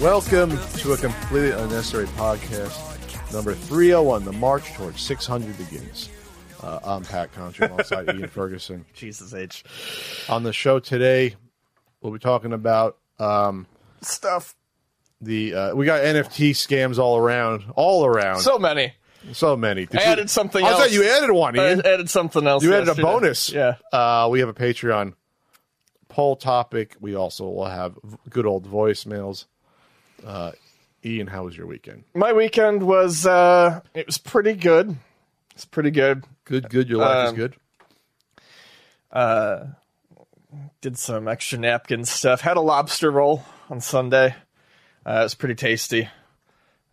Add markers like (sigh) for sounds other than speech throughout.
Welcome to a completely unnecessary podcast, number 301. The march towards 600 begins. Uh, I'm Pat Contri alongside Ian (laughs) Ferguson. Jesus H. On the show today, we'll be talking about um, Stuff. the. Uh, we got NFT scams all around, all around. So, many, So many. many. Did I you- added something I else. thought you added one, I Ian. added something else. You added a bonus. Yeah. Uh, we have a Patreon poll topic. We also will have good old voicemails. Uh, Ian, how was your weekend? My weekend was uh it was pretty good. It's pretty good. Good, good. Your life is Um, good. Did some extra napkin stuff. Had a lobster roll on Sunday. Uh, it was pretty tasty.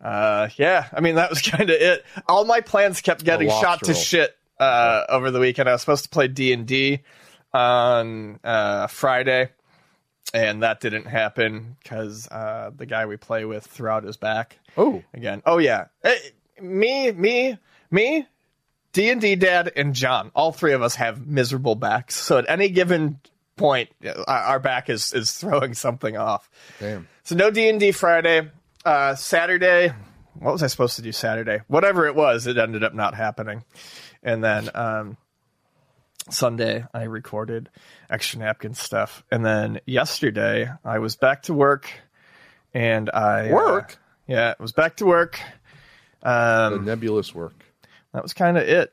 Uh, yeah, I mean that was (laughs) kind of it. All my plans kept getting shot to roll. shit uh, over the weekend. I was supposed to play D and D on uh, Friday, and that didn't happen because uh, the guy we play with threw out his back. Oh. again. Oh yeah, Eh, me, me, me, D and D Dad and John. All three of us have miserable backs. So at any given point, uh, our back is is throwing something off. Damn. So no D and D Friday. Uh, Saturday, what was I supposed to do Saturday? Whatever it was, it ended up not happening. And then um, Sunday, I recorded extra napkin stuff. And then yesterday, I was back to work, and I uh, Work? yeah, I was back to work. The Um, nebulous work. That was kind of it.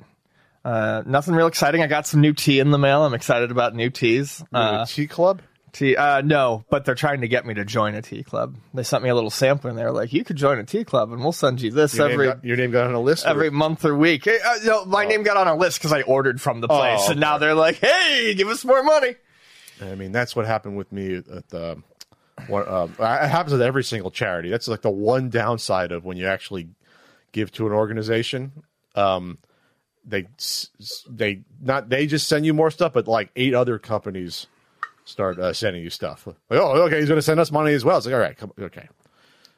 Uh, nothing real exciting. I got some new tea in the mail. I'm excited about new teas. Uh, Tea club? Tea? Uh, no, but they're trying to get me to join a tea club. They sent me a little sample, and they were like, "You could join a tea club, and we'll send you this Your, every name got, your name got on a list? or- every month or week." Hey, uh, no, my name got on a list because I ordered from the place, Oh, and now they're like, "Hey, give us more money." I mean, that's what happened with me at the. What, um, it happens with every single charity. That's like the one downside of when you actually give to an organization. Um, they s- s- they not they just send you more stuff, but like eight other companies start uh, sending you stuff. Like, oh, okay, he's going to send us money as well. It's like, all right, come, okay.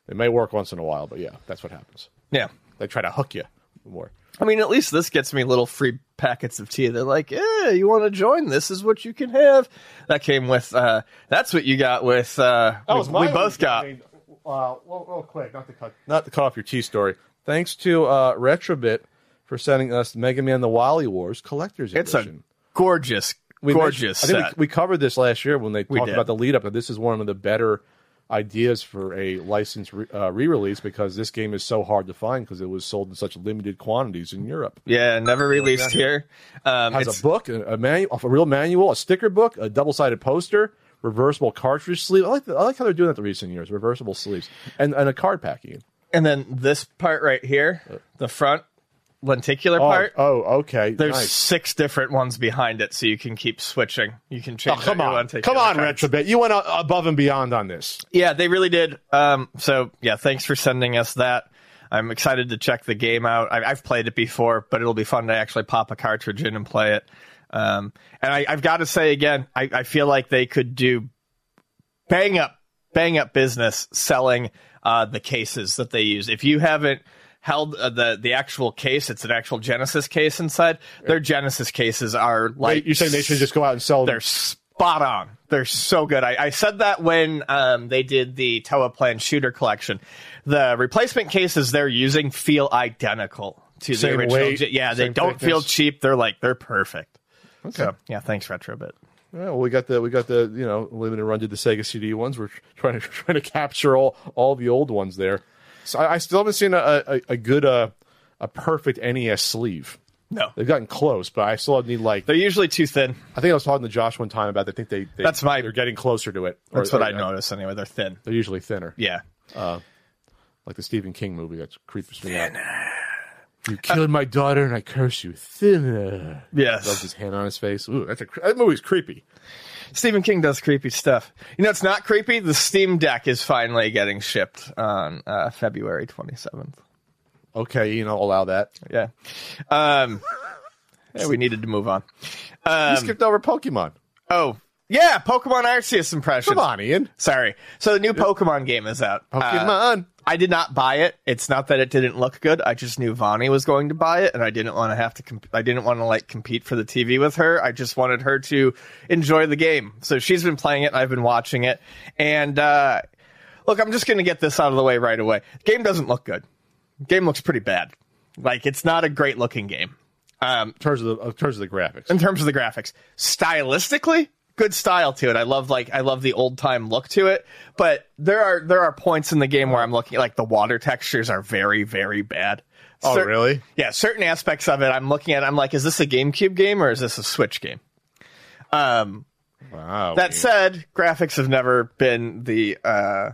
It may work once in a while, but yeah, that's what happens. Yeah, They try to hook you more. I mean, at least this gets me little free packets of tea. They're like, "Yeah, you want to join? This is what you can have." That came with. Uh, that's what you got with. Uh, we, we both got. uh, real, real quick, not to cut, not to cut off your tea story. Thanks to uh, Retrobit for sending us Mega Man: The Wily Wars Collector's It's a Edition. gorgeous, We gorgeous mentioned- I think we, we covered this last year when they talked about the lead up. That this is one of the better ideas for a licensed re, uh, re-release because this game is so hard to find because it was sold in such limited quantities in Europe. yeah, never released here. Um, has it's- a book, a, a manual, a real manual, a sticker book, a double-sided poster, reversible cartridge sleeve. I like, the, I like how they're doing that the recent years, reversible sleeves, and, and a card packing. and then this part right here, the front lenticular Oh, part. oh, okay. There's nice. six different ones behind it, so you can keep switching. You can change. Oh, change. come out your on, come on, cards. Retrobit. You went above and beyond on this. Yeah, they really did. Um, so yeah, thanks for sending us that. I'm excited to check the game out. I, I've played it before, but it'll be fun to actually pop a cartridge in and play it. Um, and I, I've got to say again, I, I feel like they could do bang up, bang up business selling uh, the cases that they use. If you haven't held uh, the the actual case, it's an actual Genesis case inside. Their Genesis cases are like Wait, you're saying they should just go out and sell they're spot on. They're so good. I, I said that when um, they did the Toaplan Shooter Collection. The replacement cases they're using feel identical to the Same original. weight, yeah, they same don't feel thickness. cheap. They're like they're perfect. So yeah, thanks Retrobit. Yeah, well, we got the we got the you know limited run did the Sega CD ones. We're trying to (laughs) trying to capture all all the old ones there. So I, I still haven't seen a a, a good uh, a perfect NES sleeve. No, They've gotten close, but I still need like they're usually too thin. I think I was talking to Josh one time about. They think they, they That's my- they're getting closer to it. Or- That's what or- I noticed anyway. They're thin. They're usually thinner, Yeah. like the Stephen King movie that creeps me out. You killed my daughter, and I curse you. Thinner. Rubs Yes. his hand on his face. Ooh, that's a cre- that movie's creepy. Stephen King does creepy stuff. You know, it's not creepy. The Steam Deck is finally getting shipped on uh, February 27th. Okay, you know, allow that. Yeah. Um, Yeah, we needed to move on. you Um, skipped over Pokemon. oh, yeah, Pokemon Arceus impressions. Come on, Ian. Sorry. So the new Pokemon game is out. Uh, Pokemon. I did not buy it. It's not that it didn't look good. I just knew Vonnie was going to buy it, and I didn't want to have to. Comp- I didn't want to like compete for the TV with her. I just wanted her to enjoy the game. So she's been playing it. and I've been watching it, and uh, look, I'm just going to get this out of the way right away. game doesn't look good. game looks pretty bad. Like it's not a great looking game. Um, in terms of the in terms of the graphics. in terms of the graphics. Stylistically, good style to it. I love like I love the old time look to it. But there are there are points in the game where I'm looking like the water textures are very very bad. oh, Cer- really? Yeah, certain aspects of it I'm looking at. I'm like, is this a GameCube game or is this a Switch game? Um, Wow. that said, graphics have never been the uh,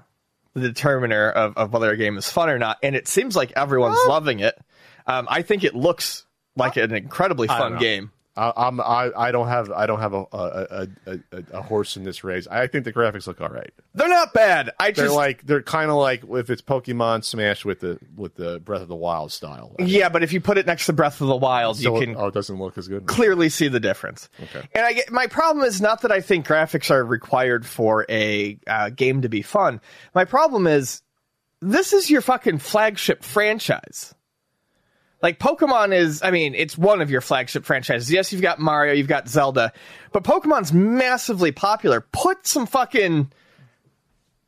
the determiner of, of whether a game is fun or not, and it seems like everyone's loving it. Um, I think it looks like an incredibly fun game. I, I'm I, I don't have I don't have a a, a, a a horse in this race. I think the graphics look all right. They're not bad. I They're just like they're kind of like if it's Pokemon Smash with the with the Breath of the Wild style. Yeah, but if you put it next to Breath of the Wild, So you can oh, it doesn't look as good. clearly see the difference. Okay. And I get my problem is not that I think graphics are required for a uh, game to be fun. My problem is this is your fucking flagship franchise. Like Pokemon is, I mean, it's one of your flagship franchises. Yes, you've got Mario, you've got Zelda, but Pokemon's massively popular. Put some fucking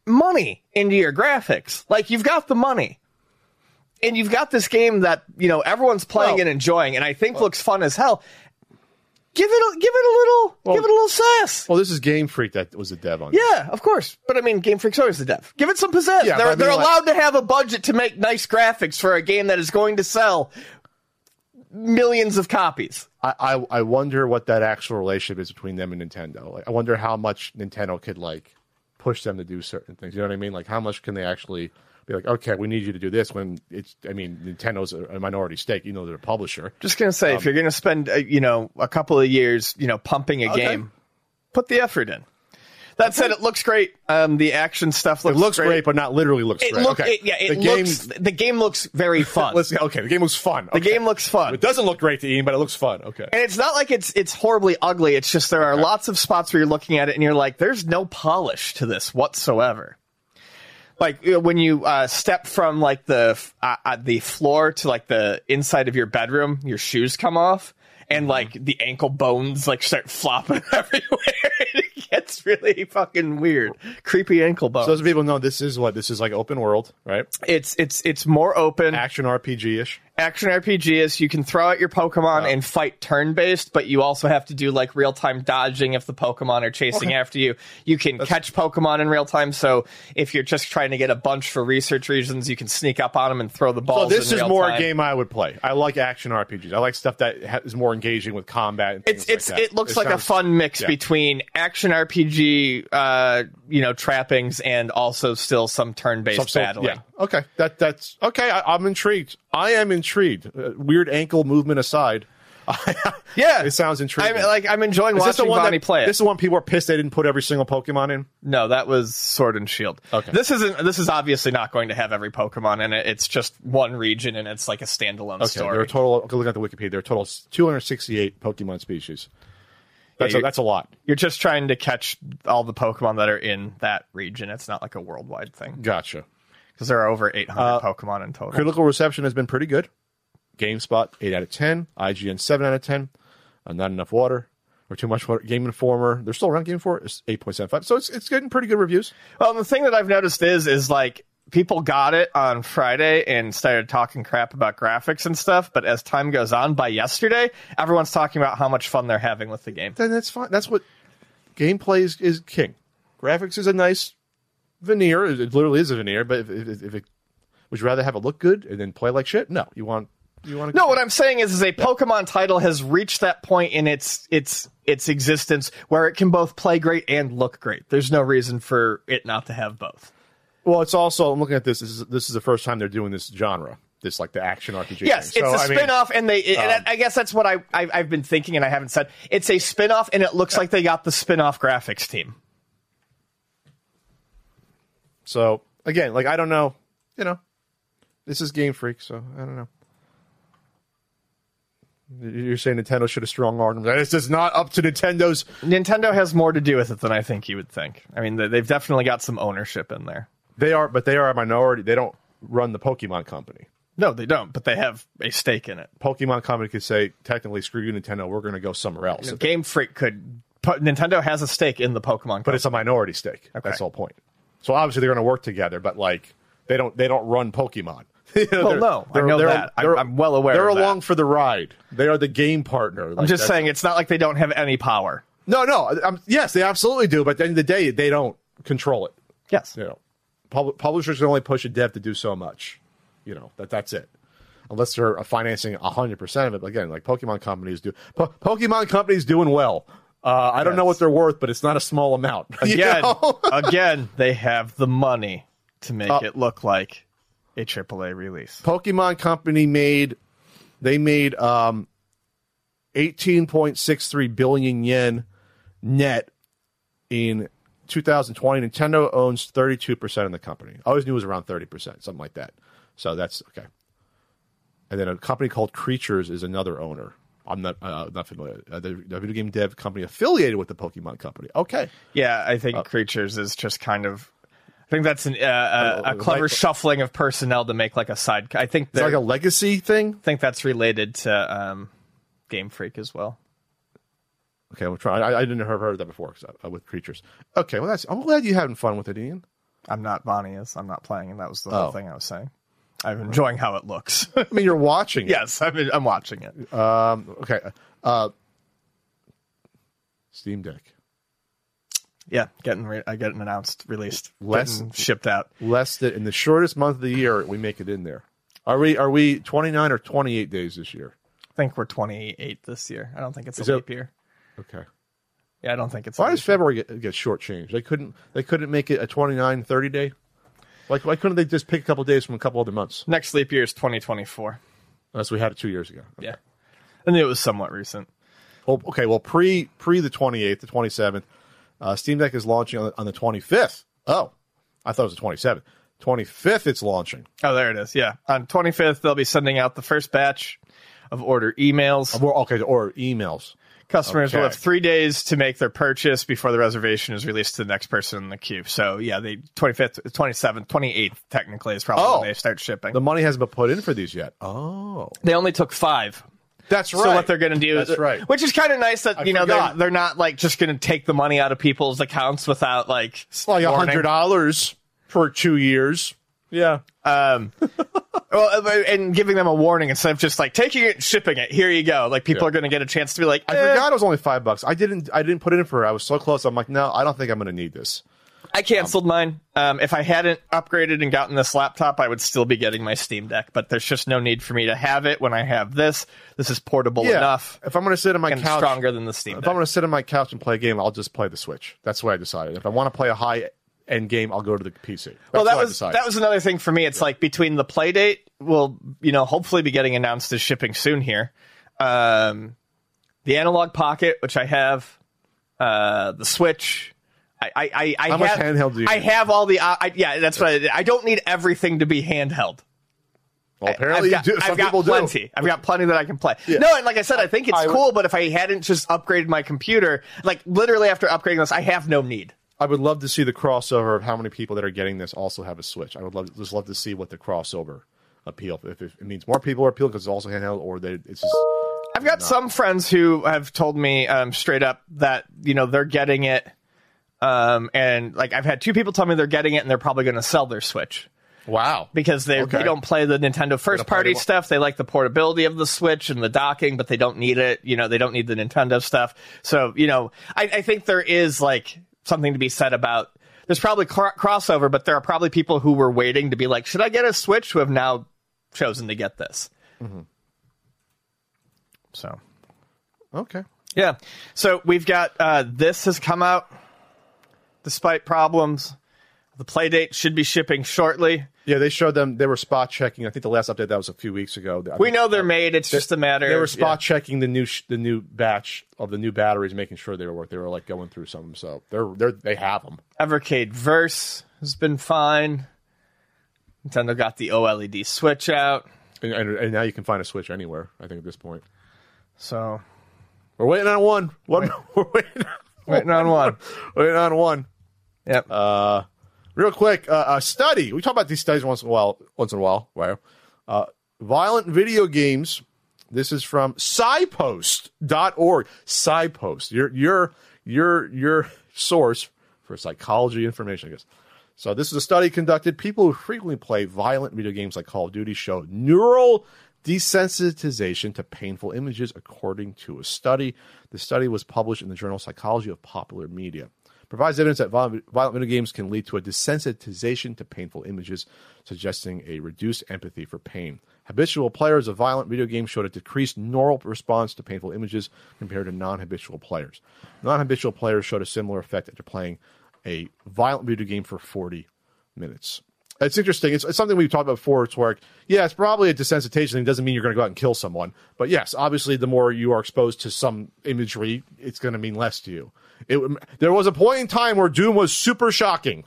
money into your graphics. Like you've got the money. And you've got this game that, you know, everyone's playing Well- and enjoying and I think looks fun as hell. Give it a, give it a little give it a little sass. Well, this is Game Freak that was the dev on. Yeah, of course. But I mean, Game Freak's always the dev. Give it some pizzazz. Yeah, they're I mean, they're like- allowed to have a budget to make nice graphics for a game that is going to sell millions of copies. I, I I wonder what that actual relationship is between them and Nintendo. Like, I wonder how much Nintendo could like push them to do certain things. You know what I mean? Like, how much can they actually be like, okay, we need you to do this when it's. I mean, Nintendo's a, minority stake. You know, they're a publisher. Just gonna say, if you're gonna spend, uh, you know, a couple of years, you know, pumping a Okay. game, put the effort in. That said, it looks great. Um, the action stuff It looks, looks great, but not literally looks It great. look, okay, it, yeah, it the game. looks. The game looks very (laughs) fun. Let's okay. The game looks fun. the game looks fun. It doesn't look great to Ian, but it looks fun. Okay. And it's not like it's it's horribly ugly. It's just there are lots of spots where you're looking at it and you're like, there's no polish to this whatsoever. Like when you uh, step from like the uh, uh, the floor to like the inside of your bedroom, your shoes come off, Mm-hmm. and like the ankle bones like start flopping (laughs) everywhere. (laughs) gets really fucking weird, creepy ankle bones. So those people know this is what this is like open world, right? it's it's it's more open. Action RPG ish. action RPG is you can throw out your Pokemon and fight turn based, but you also have to do like real time dodging if the Pokemon are chasing after you. You can catch Pokemon in real time, so if you're just trying to get a bunch for research reasons, you can sneak up on them and throw the So balls. this is more time. a game I would play. I like action RPGs. I like stuff that ha- is more engaging with combat. And It's it's like that. it looks It like a fun mix yeah. between action RPG, uh, you know, trappings and also still some turn based Some battling. Yeah. Okay. That that's okay. I, I'm intrigued. I am intrigued. Uh, weird ankle movement aside. (laughs) Yeah, It sounds intriguing. I'm like I'm enjoying is this the watching one Bonnie that, play it. This is the one people are pissed they didn't put every single Pokemon in. No, that was Sword and Shield. Okay. This isn't. This is obviously not going to have every Pokemon in it. It's just one region, and it's like a standalone Okay. story. There are total. Looking at the Wikipedia, there are total 268 Pokemon species. That's a, that's a lot. You're just trying to catch all the Pokemon that are in that region. It's not like a worldwide thing Gotcha. because there are over 800 Uh, Pokemon in total. Critical reception has been pretty good. GameSpot eight out of ten. IGN seven out of ten. Uh, not enough water or too much water. Game Informer, they're still around Game Informer. Eight point seven five. So it's it's getting pretty good reviews. Well, the thing that I've noticed is is like people got it on Friday and started talking crap about graphics and stuff, but as time goes on, by yesterday, everyone's talking about how much fun they're having with the game. Then that's fine. That's what gameplay is, is king. Graphics is a nice veneer. It it literally is a veneer. But if, if, if it would you rather have it look good and then play like shit? No, you want you want to No, what I'm saying is, is a Pokemon title has reached that point in its its its existence where it can both play great and look great. There's no reason for it not to have both. Well, it's also I'm looking at this. This is, this is the first time they're doing this genre. This like the action RPG. Yes, thing. it's So, a I mean, spin-off and they and um, I guess that's what I I've, I've been thinking and I haven't said. It's a spin-off and it looks like they got the spin-off graphics team. So again, like I don't know, you know, this is Game Freak, so I don't know. You're saying Nintendo should have strong armed them. This is not up to Nintendo's. Nintendo has more to do with it than I think you would think. I mean, they've definitely got some ownership in there. They are, but they are a minority. They don't run the Pokemon company. No, they don't, but they have a stake in it. Pokemon company could say, technically, screw you, Nintendo. We're going to go somewhere else. Game Freak could. Put, Nintendo has a stake in the Pokemon. but it's a minority stake. That's the whole point. So obviously they're going to work together, but like they don't they don't run Pokemon. (laughs) You know, Well, they're- no, I they're- know they're- that. I'm- I'm well aware They're of that. along for the ride. They are the game partner. I'm just saying, it's not like they don't have any power. No, no. I'm, yes, they absolutely do. But at the end of the day, they don't control it. Yes. You know, Pub- publishers can only push a dev to do so much. You know that that's it. Unless they're financing hundred percent of it. But again, like Pokemon companies do. Po- Pokemon companies doing well. Uh, I don't know what they're worth, but it's not a small amount. (laughs) Again, (laughs) again, they have the money to make Uh, it look like a AAA release. Pokemon Company made they made um 18.63 billion yen net in 2020. Nintendo owns 32% of the company. I always knew it was around 30%, something like that. So that's okay. And then a company called Creatures is another owner. I'm not uh, not familiar. Uh, the, the video game dev company affiliated with the Pokemon Company. Okay. Yeah, I think Creatures is just kind of. I think that's an, uh, a, a clever like- shuffling of personnel to make like a side. I think It's like a legacy thing. I think that's related to um, Game Freak as well. Okay, I'm trying. I, I didn't have heard that before 'cause I- uh, with creatures. Okay, well that's. I'm glad you're having fun with it, Ian. I'm not Bonnie is. I'm not playing, and that was the Oh. whole thing I was saying. I'm enjoying how it looks. (laughs) I mean, you're watching. it. yes, I'm, I'm watching it. Um. Okay. Uh. Steam Deck. Yeah, getting re- uh, getting announced, released, Less- shipped out. Less than in the shortest month of the year, we make it in there. Are we? Are we 29 or 28 days this year? I think we're 28 this year. I don't think it's Is a leap year. Okay. Yeah, I don't think it's. Why does. February get, get shortchanged? They couldn't. They couldn't make it a 29, 30 day. Like, why couldn't they just pick a couple days from a couple other months? Next leap year is 2024. Unless we had it two years ago. Yeah, I knew it was somewhat recent. Well, okay. Well, pre pre the 28th, the 27th, uh, Steam Deck is launching on the, on the 25th. Oh, I thought it was the 27th. 25th, it's launching. Oh, there it is. Yeah, on 25th they'll be sending out the first batch of order emails. Okay, or emails. Customers will have three days to make their purchase before the reservation is released to the next person in the queue. So yeah, the 25th, 27th, 28th technically is probably Oh. when they start shipping. The money hasn't been put in for these yet. Oh, they only took five. that's right. So what they're going to do That's is, right. which is kind of nice that you know they're, they're not like just going to take the money out of people's accounts without like It's like a hundred dollars for two years. Yeah. Um, (laughs) well, uh, and giving them a warning instead of just like taking it, and shipping it. Here you go. Like people Yeah. are going to get a chance to be like, I eh, forgot it was only five bucks. I didn't. I didn't put it in for. it. I was so close. I'm like, no, I don't think I'm going to need this. I canceled mine. Um, if I hadn't upgraded and gotten this laptop, I would still be getting my Steam Deck. But there's just no need for me to have it when I have this. This is portable Yeah. enough If I'm going to sit on my and couch, stronger than the Steam if Deck. I'm going to sit on my couch and play a game, I'll just play the Switch. That's what I decided. If I want to play a high end game, I'll go to the PC. That's well, that was that was another thing for me. It's like between the play date, will you know hopefully be getting announced as shipping soon here. Um, the Analogue Pocket, which I have, uh, the Switch. I, I, I, I How much have, handheld do you I need? have all the. Uh, I, yeah, that's what I, I don't need everything to be handheld. well, apparently I've got, you do. Some I've got plenty. do. I've got plenty that I can play. No, and like I said, I think it's I would- cool. But if I hadn't just upgraded my computer, like literally after upgrading this, I have no need. I would love to see the crossover of how many people that are getting this also have a Switch. I would love just love to see what the crossover appeal. If, if it means more people are appealing because it's also handheld, or they it's just I've got some friends who have told me um, straight up that you know they're getting it, um, and like I've had two people tell me they're getting it and they're probably going to sell their Switch wow. because they Okay. they don't play the Nintendo first party stuff. They like the portability of the Switch and the docking, but they don't need it. You know, they don't need the Nintendo stuff. So you know, I, I think there is like something to be said about. There's probably cr- crossover, but there are probably people who were waiting to be like, should I get a Switch? Who have now chosen to get this. Mm-hmm. So Okay. yeah. So we've got uh, this has come out despite problems. The play date should be shipping shortly. Yeah, they showed them. They were spot checking. I think the last update that was a few weeks ago. I We think- know they're made. It's just a matter. They were spot checking the new sh- the new batch of the new batteries, making sure they were working. They were like going through some. So they're they're they have them. Evercade Verse has been fine. Nintendo got the OLED Switch out. And, and, and now you can find a Switch anywhere. I think at this point. So We're waiting on one. One. (laughs) We're waiting. waiting on one. (laughs) waiting on one. Yep. Uh, real quick, uh, a study. We talk about these studies once in a while. Once in a while, right? Uh, violent video games. This is from PsyPost.org. PsyPost. Your your your your source for psychology information, I guess. So this is a study conducted. People who frequently play violent video games like Call of Duty show neural desensitization to painful images, according to a study. The study was published in the journal Psychology of Popular Media. Provides evidence that violent, video games can lead to a desensitization to painful images, suggesting a reduced empathy for pain. Habitual players of violent video games showed a decreased neural response to painful images compared to non habitual players. Non habitual players showed a similar effect after playing a violent video game for 40 minutes. It's interesting. It's, it's something we've talked about before. It's where, yeah, it's probably a desensitization thing. It doesn't mean you're going to go out and kill someone. But yes, obviously, the more you are exposed to some imagery, it's going to mean less to you. It, there was a point in time where Doom was super shocking.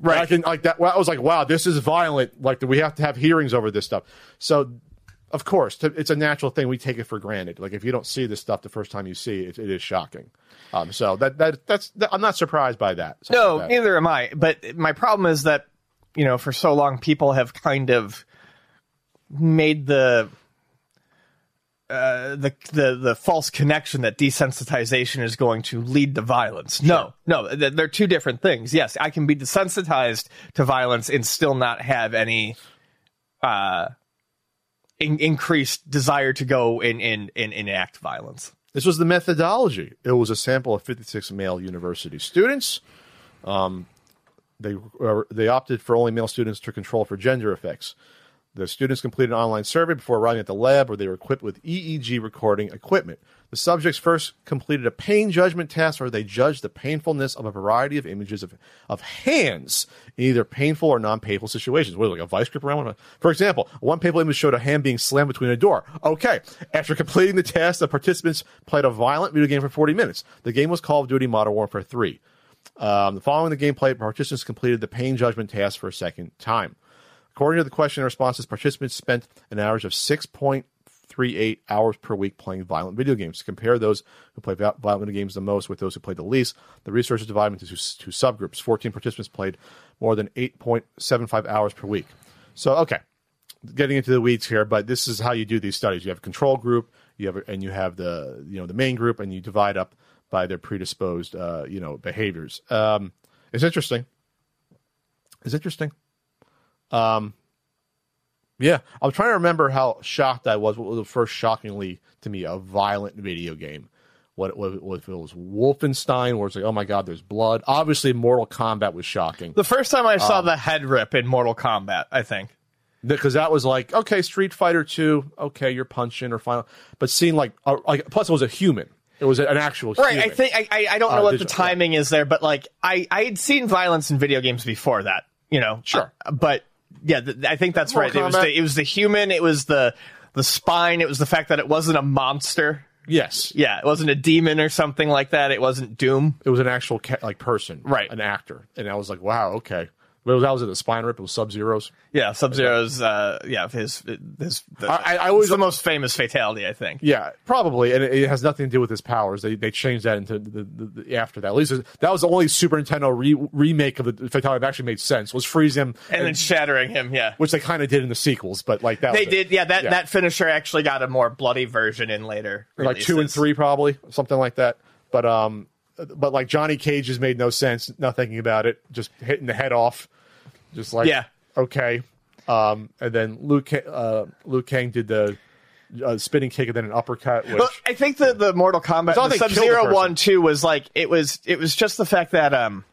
Right. I can, like that. I was like, wow, this is violent. Like, we have to have hearings over this stuff. So, of course, to, it's a natural thing. We take it for granted. Like, if you don't see this stuff the first time you see it, it is shocking. Um, so that that that's that, I'm not surprised by that. No, like that. neither am I. But my problem is that, you know, for so long people have kind of made the uh, the the the false connection that desensitization is going to lead to violence. No, no, th- they're two different things. Yes, I can be desensitized to violence and still not have any uh, in- increased desire to go and in, in, enact violence. This was the methodology. It was a sample of 56 male university students. Um, they uh, they opted for only male students to control for gender effects. The students completed an online survey before arriving at the lab, where they were equipped with EEG recording equipment. The subjects first completed a pain judgment test, where they judged the painfulness of a variety of images of, of hands in either painful or non-painful situations. What, like a vice grip around? For example, one painful image showed a hand being slammed between a door. Okay, after completing the test, the participants played a violent video game for 40 minutes. The game was Call of Duty Modern Warfare 3. Um, following the gameplay, participants completed the pain judgment task for a second time. According to the question and responses, participants spent an average of 6.38 hours per week playing violent video games. To compare those who play violent video games the most with those who played the least, the researchers divided into two, two subgroups. 14 participants played more than 8.75 hours per week. So, okay, getting into the weeds here, but this is how you do these studies. You have a control group, you have, and you have the you know the main group, and you divide up by their predisposed uh, you know behaviors. Um, it's interesting. It's interesting. Um, yeah, I'm trying to remember how shocked I was. What was the first shockingly to me a violent video game? What, what, what if it was Wolfenstein, where it's like, oh my god, there's blood. Obviously, Mortal Kombat was shocking The first time I saw the head rip in Mortal Kombat, I think. because that was like, okay, Street Fighter Two, okay, you're punching or final, but seeing like, uh, like plus it was a human. It was an actual Right, human. I think I, I, I don't know Uh, what the digital, timing is there, but like I I had seen violence in video games before that, you know. Sure. Uh, but yeah, th- I think that's Mortal right. It was the it was the human, it was the the spine, it was the fact that it wasn't a monster. yes, Yeah, it wasn't a demon or something like that. It wasn't Doom. it was an actual ca- like person, Right. An actor, and I was like, wow, okay. Was, that was it. The spine rip. It was Sub Zero's. Yeah, Sub Zero's. Uh, yeah, his his. The, I- I always- the most famous fatality, I think. Yeah, probably, and it, it has nothing to do with his powers. They they changed that into the, the, the after that. At least that was the only Super Nintendo re- remake of the fatality that actually made sense. Was freeze him, And then shattering him. Yeah. which they kind of did in the sequels, but like that They was it. did, yeah. That Yeah. that finisher actually got a more bloody version in later, like two and three probably something like that. But um, but like Johnny Cage's made no sense. Not thinking about it, just hitting the head off, just like Yeah. okay. Um, and then Luke uh, Liu Kang did the uh, spinning kick and then an uppercut. Which Well, I think the the Mortal Kombat the Sub killed the Zero person. one two was like it was it was just the fact that um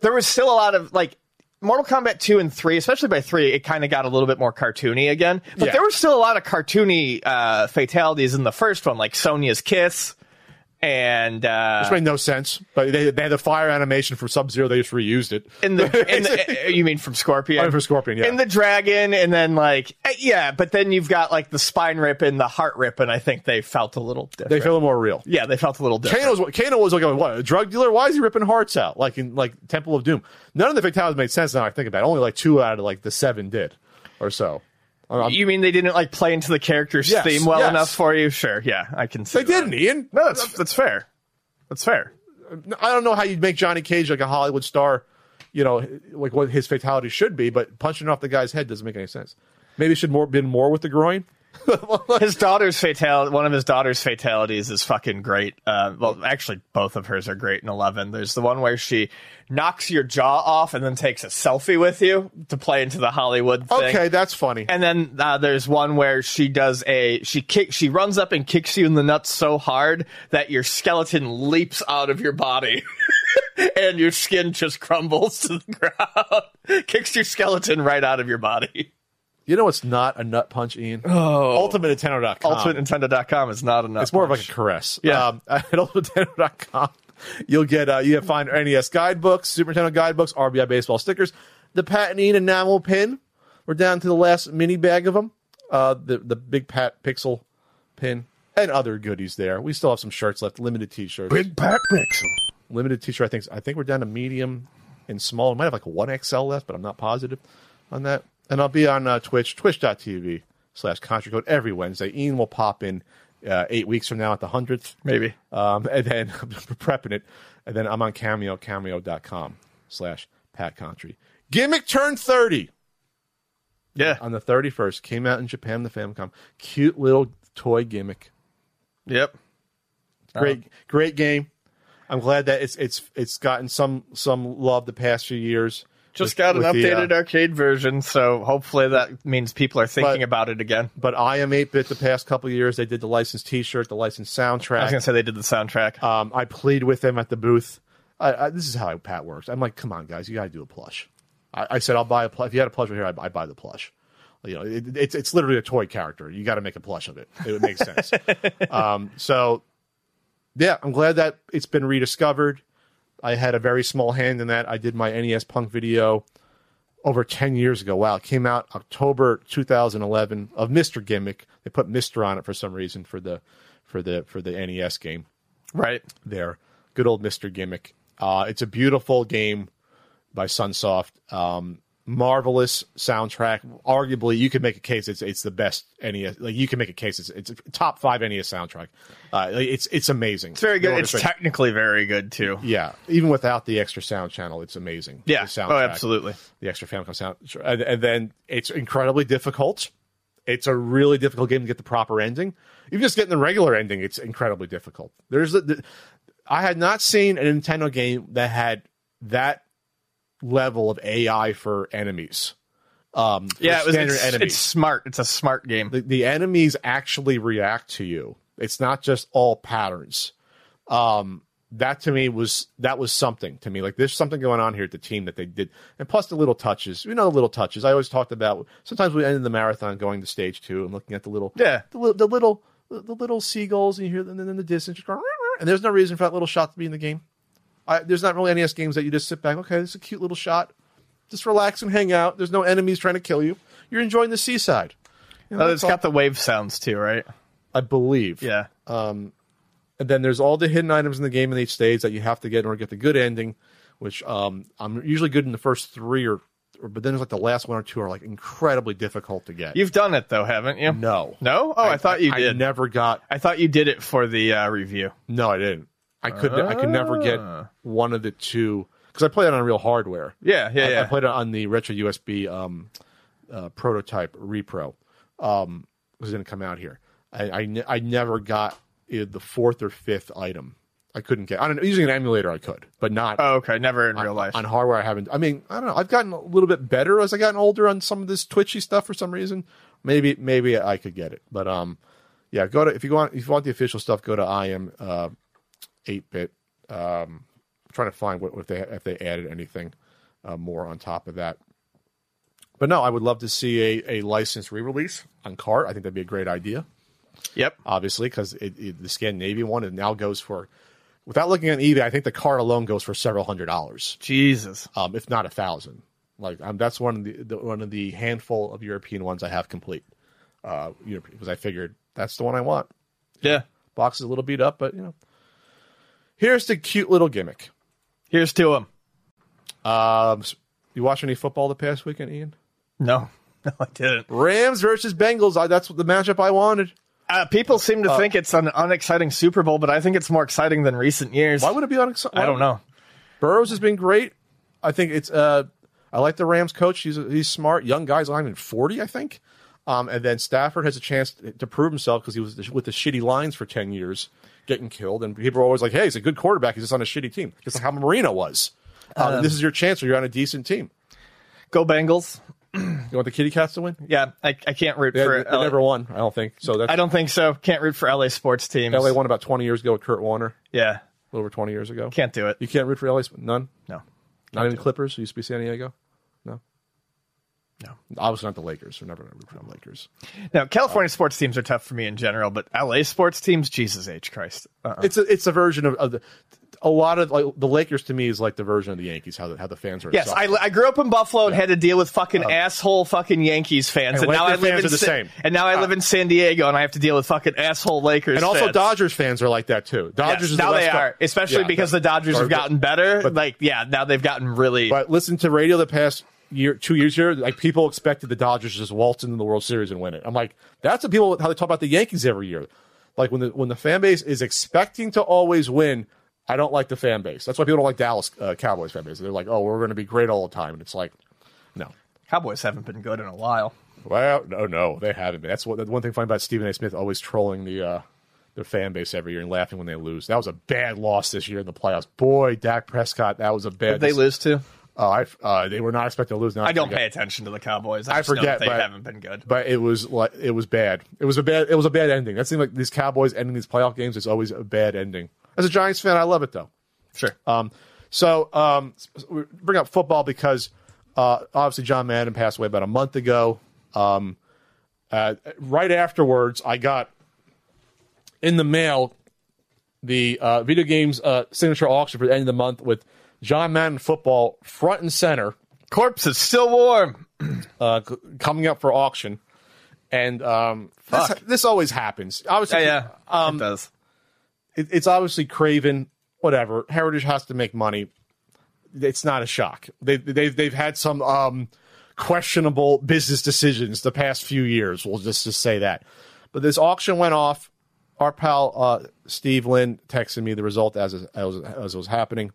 there was still a lot of like Mortal Kombat two and three, especially by three, it kind of got a little bit more cartoony again. But Yeah. there were still a lot of cartoony uh, fatalities in the first one, like Sonya's kiss and uh, which made no sense. But they, they had the fire animation from Sub Zero. They just reused it. in the, (laughs) in the uh, you mean from Scorpion? I mean, for Scorpion, yeah. In the dragon, and then like eh, yeah, but then you've got like the spine rip and the heart rip, and I think they felt a little different. they feel more real. yeah, they felt a little different. Kano was, Kano was like, what, a drug dealer? Why is he ripping hearts out? Like in like Temple of Doom. None of the fatalities made sense now I think about it. Only like two out of like the seven did or so. Oh, I'm- you mean they didn't like play into the character's Yes, theme well yes. enough for you? Sure, yeah, I can see. they didn't, Ian. No, that's that's fair. That's fair. I don't know how you'd make Johnny Cage like a Hollywood star, you know, like what his fatality should be, but punching off the guy's head doesn't make any sense. Maybe it should more been more with the groin. (laughs) His daughter's fatality, one of his daughter's fatalities is fucking great. Uh, well, actually, both of hers are great in 11. There's the one where she knocks your jaw off and then takes a selfie with you to play into the Hollywood thing. Okay, that's funny. And then uh, there's one where she does a she kick she runs up and kicks you in the nuts so hard that your skeleton leaps out of your body. (laughs) and your skin just crumbles to the (laughs) ground. Kicks your skeleton right out of your body. You know what's not a nut punch, Ian? Oh. UltimateNintendo.com. UltimateNintendo.com is not enough. It's more of like a caress. Yeah. Um, (laughs) at UltimateNintendo.com, you'll get uh, you have find NES guidebooks, Super Nintendo guidebooks, RBI baseball stickers, the Pat and Ian enamel pin. We're down to the last mini bag of them. Uh, the the big Pat Pixel pin and other goodies there. We still have some shirts left, limited T-shirts. Big Pat Pixel. limited T-shirt. I think I think we're down to medium and small. We might have like a one XL left, but I'm not positive on that. And I'll be on uh, Twitch, twitch.tv slash Contra Code every Wednesday. Ian will pop in uh, eight weeks from now at the hundredth, Maybe. um, and then (laughs) I'm prepping it. And then I'm on Cameo, cameo.com slash Pat Contri. Gimmick turned thirty Yeah. on the 31st. Came out in Japan, the Famicom. Cute little toy gimmick. Yep. great great game. I'm glad that it's it's it's gotten some some love the past few years. Just got an with the, uh, updated arcade version, so hopefully that means people are thinking But- about it again. but I am 8-bit the past couple of years. They did the licensed T-shirt, the licensed soundtrack. I was gonna say they did the soundtrack. Um, I played with them at the booth. I, I, this is how Pat works. I'm like, come on, guys, you got to do a plush. I, I said, I'll buy a plush. If you had a plush right here, I, I buy the plush. You know, it, it's it's literally a toy character. You got to make a plush of it. It would make sense. (laughs) um, so, yeah, I'm glad that it's been rediscovered. I had a very small hand in that. I did my NES Punk video over 10 years ago. Wow, it came out October 2011 of Mr. Gimmick. They put Mr. on it for some reason for the for the for the NES game right. there. Good old Mr. Gimmick. Uh, it's a beautiful game by Sunsoft. Um, marvelous soundtrack. Arguably, you could make a case it's it's the best NES. Like you can make a case it's it's a top five NES soundtrack. Uh, it's it's amazing. It's very good. It's technically very good too. yeah, even without the extra sound channel, it's amazing. Yeah. The soundtrack, Oh, absolutely. The extra Famicom sound, and, and then it's incredibly difficult. It's a really difficult game to get the proper ending. Even just getting the regular ending, it's incredibly difficult. There's a, the, I had not seen a Nintendo game that had that level of AI for enemies. Um, for Yeah, it was, standard it's, enemies it's smart. It's a smart game. the, the enemies actually react to you. It's not just all patterns. Um, that to me was that was something to me. Like there's something going on here at the team that they did, and plus the little touches. You know, the little touches. I always talked about. Sometimes we ended the marathon going to stage two and looking at the little, Yeah. the, the little, the little seagulls. And you hear them in the distance, and there's no reason for that little shot to be in the game. I, there's not really NES games that you just sit back. Okay, this is a cute little shot. Just relax and hang out. There's no enemies trying to kill you. You're enjoying the seaside. You know, Oh, it's all- got the wave sounds too, right? I believe. Yeah. And then there's all the hidden items in the game in each stage that you have to get in order to get the good ending, which um, I'm usually good in the first three or, or but then there's like the last one or two are like incredibly difficult to get. You've done it though, haven't you? no. No? Oh, I, thought you I did. never got. I thought you did it for the uh, review. No, I didn't. I could. I could never get Ah. one of the two because I played it on real hardware. Yeah, yeah, I, yeah. I played it on the retro USB um, uh, prototype repro. Um, because it didn't come out here. I I, ne- I never got uh, the fourth or fifth item. I couldn't get on an, using an emulator. I could, but not oh, okay. Never in real life. on hardware. I haven't. I mean, I don't know. I've gotten a little bit better as I gotten older on some of this twitchy stuff for some reason. Maybe maybe I could get it, but um, yeah. Go to if you want if you want the official stuff, go to I am uh, eight bit. Um, trying to find what if they if they added anything uh, more on top of that. But no, I would love to see a, a licensed re-release on cart. I think that'd be a great idea yep. obviously, because the Scandinavian one it now goes for, without looking at eBay, I think the card alone goes for several hundred dollars, Jesus. um, if not a thousand. Like um, that's one of the, the one of the handful of European ones I have complete. Uh, because I figured that's the one I want. Yeah. Box is a little beat up, but you know. Here's the cute little gimmick. Here's to him. Um, you watch any football the past weekend, Ian? No. (laughs) No, I didn't. Rams versus Bengals. I, that's the matchup I wanted. Uh, people seem to think it's an unexciting Super Bowl, but I think it's more exciting than recent years. Why would it be unexciting? I don't know. Burrows has been great. I think it's. Uh, I like the Rams coach. He's he's smart. Young guy's even forty, I think. Um, and then Stafford has a chance to prove himself because he was with the shitty lines for ten years, getting killed. And people are always like, "Hey, he's a good quarterback. He's just on a shitty team." Just like how Marino was. Um, this is your chance or you're on a decent team. Go Bengals. You want the Kitty Cats to win? Yeah, I, I can't root They, for. they LA. never won. I don't think so. I don't think so. Can't root for LA sports teams. LA won about twenty years ago with Kurt Warner. Yeah, A little over twenty years ago. can't do it. You can't root for LA. None. No, Not even Clippers. Who used to be San Diego. No. Obviously not the Lakers. We're never going to root for the Lakers. No, California sports teams are tough for me in general, but LA sports teams, Jesus H Christ. Uh-uh. It's a it's a version of, of the, a lot of like the Lakers to me is like the version of the Yankees. How the how the fans are. Yes, I, I grew up in Buffalo and had to deal with fucking uh-huh. asshole fucking Yankees fans, And and, now I live fans in are the Sa- same. And now I live in San Diego, and I have to deal with fucking asshole Lakers. and also fans. Dodgers fans are like that too. Dodgers Yes, is now the they are, especially Yeah, because the Dodgers have gotten better. but- like, yeah, now they've gotten really. But listen to radio the past year, two years here. Like people expected the Dodgers to just waltz into the World Series and win it. I'm like, that's what people how they talk about the Yankees every year. Like when the when the fan base is expecting to always win. I don't like the fan base. That's why people don't like Dallas uh, Cowboys fan base. They're like, oh, we're going to be great all the time, and it's like, no. Cowboys haven't been good in a while. Well, no, no, they haven't been. That's what the one thing funny about Stephen A. Smith always trolling the uh, their fan base every year and laughing when they lose. That was a bad loss this year in the playoffs. Boy, Dak Prescott, that was a bad. Did they lose too? Oh, I, uh, they were not expected to lose. Now I don't forget. pay attention to the Cowboys. I, I forget, they but- haven't been good. But it was like it was bad. It was a bad. It was a bad ending. That seemed like these Cowboys ending these playoff games is always a bad ending. As a Giants fan, I love it though. Sure. Um, so um, we bring up football because uh, obviously John Madden passed away about a month ago. Um, uh, right afterwards, I got in the mail the uh, video games uh, signature auction for the end of the month with John Madden football front and center Corpse is still warm. (clears throat) uh, c- coming up for auction. And um, this, Fuck. this always happens. Obviously, Yeah, yeah. Um, it does. it, it's obviously Craven. Whatever, Heritage has to make money. It's not a shock. They, they've they've had some um, questionable business decisions the past few years. We'll just just say that. But this auction went off. Our pal uh, Steve Lin texted me the result as as, as it was happening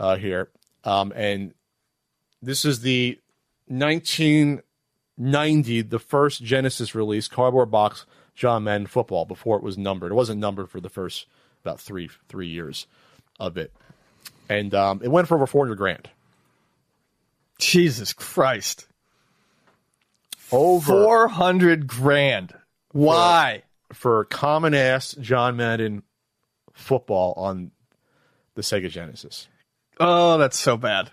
uh, here, um, and this is the 1990, the first Genesis release cardboard box John Madden football before it was numbered. It wasn't numbered for the first about three three years of it, and um, it went for over 400 grand. Jesus Christ. Over Four hundred grand. Why? for common ass John Madden football on the Sega Genesis. Oh, that's so bad.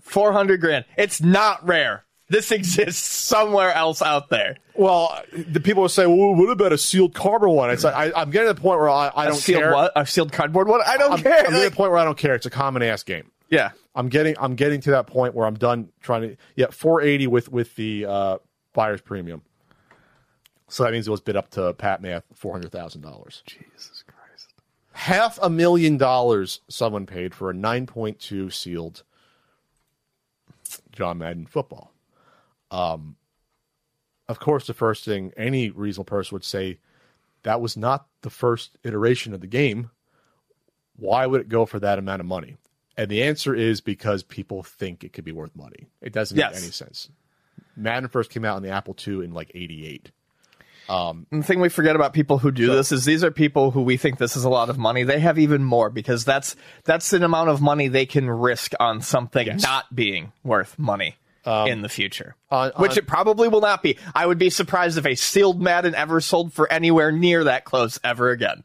Four hundred grand. It's not rare. This (laughs) exists somewhere else out there. Well, the people will say, "Well, what about a sealed cardboard one?" It's like I, I'm getting to the point where I, I don't sealed care. what? A sealed cardboard one? I don't I'm, care. I'm getting to the point where I don't care. It's a common ass game. yeah. I'm getting I'm getting to that point where I'm done trying to yeah 480 with with the uh, buyer's premium. So that means it was bid up to Pat Math four hundred thousand dollars. Jesus. Half a million dollars someone paid for a 9.2 sealed John Madden football. Um, of course, the first thing any reasonable person would say that was not the first iteration of the game. Why would it go for that amount of money? And the answer is because people think it could be worth money. It doesn't Yes. make any sense. Madden first came out on the Apple II in like '88. Um, and the thing we forget about people who do this is these are people who we think this is a lot of money. They have even more because that's that's an amount of money they can risk on something Yes. not being worth money um, in the future. on- which on- it probably will not be. I would be surprised if a sealed Madden ever sold for anywhere near that close ever again.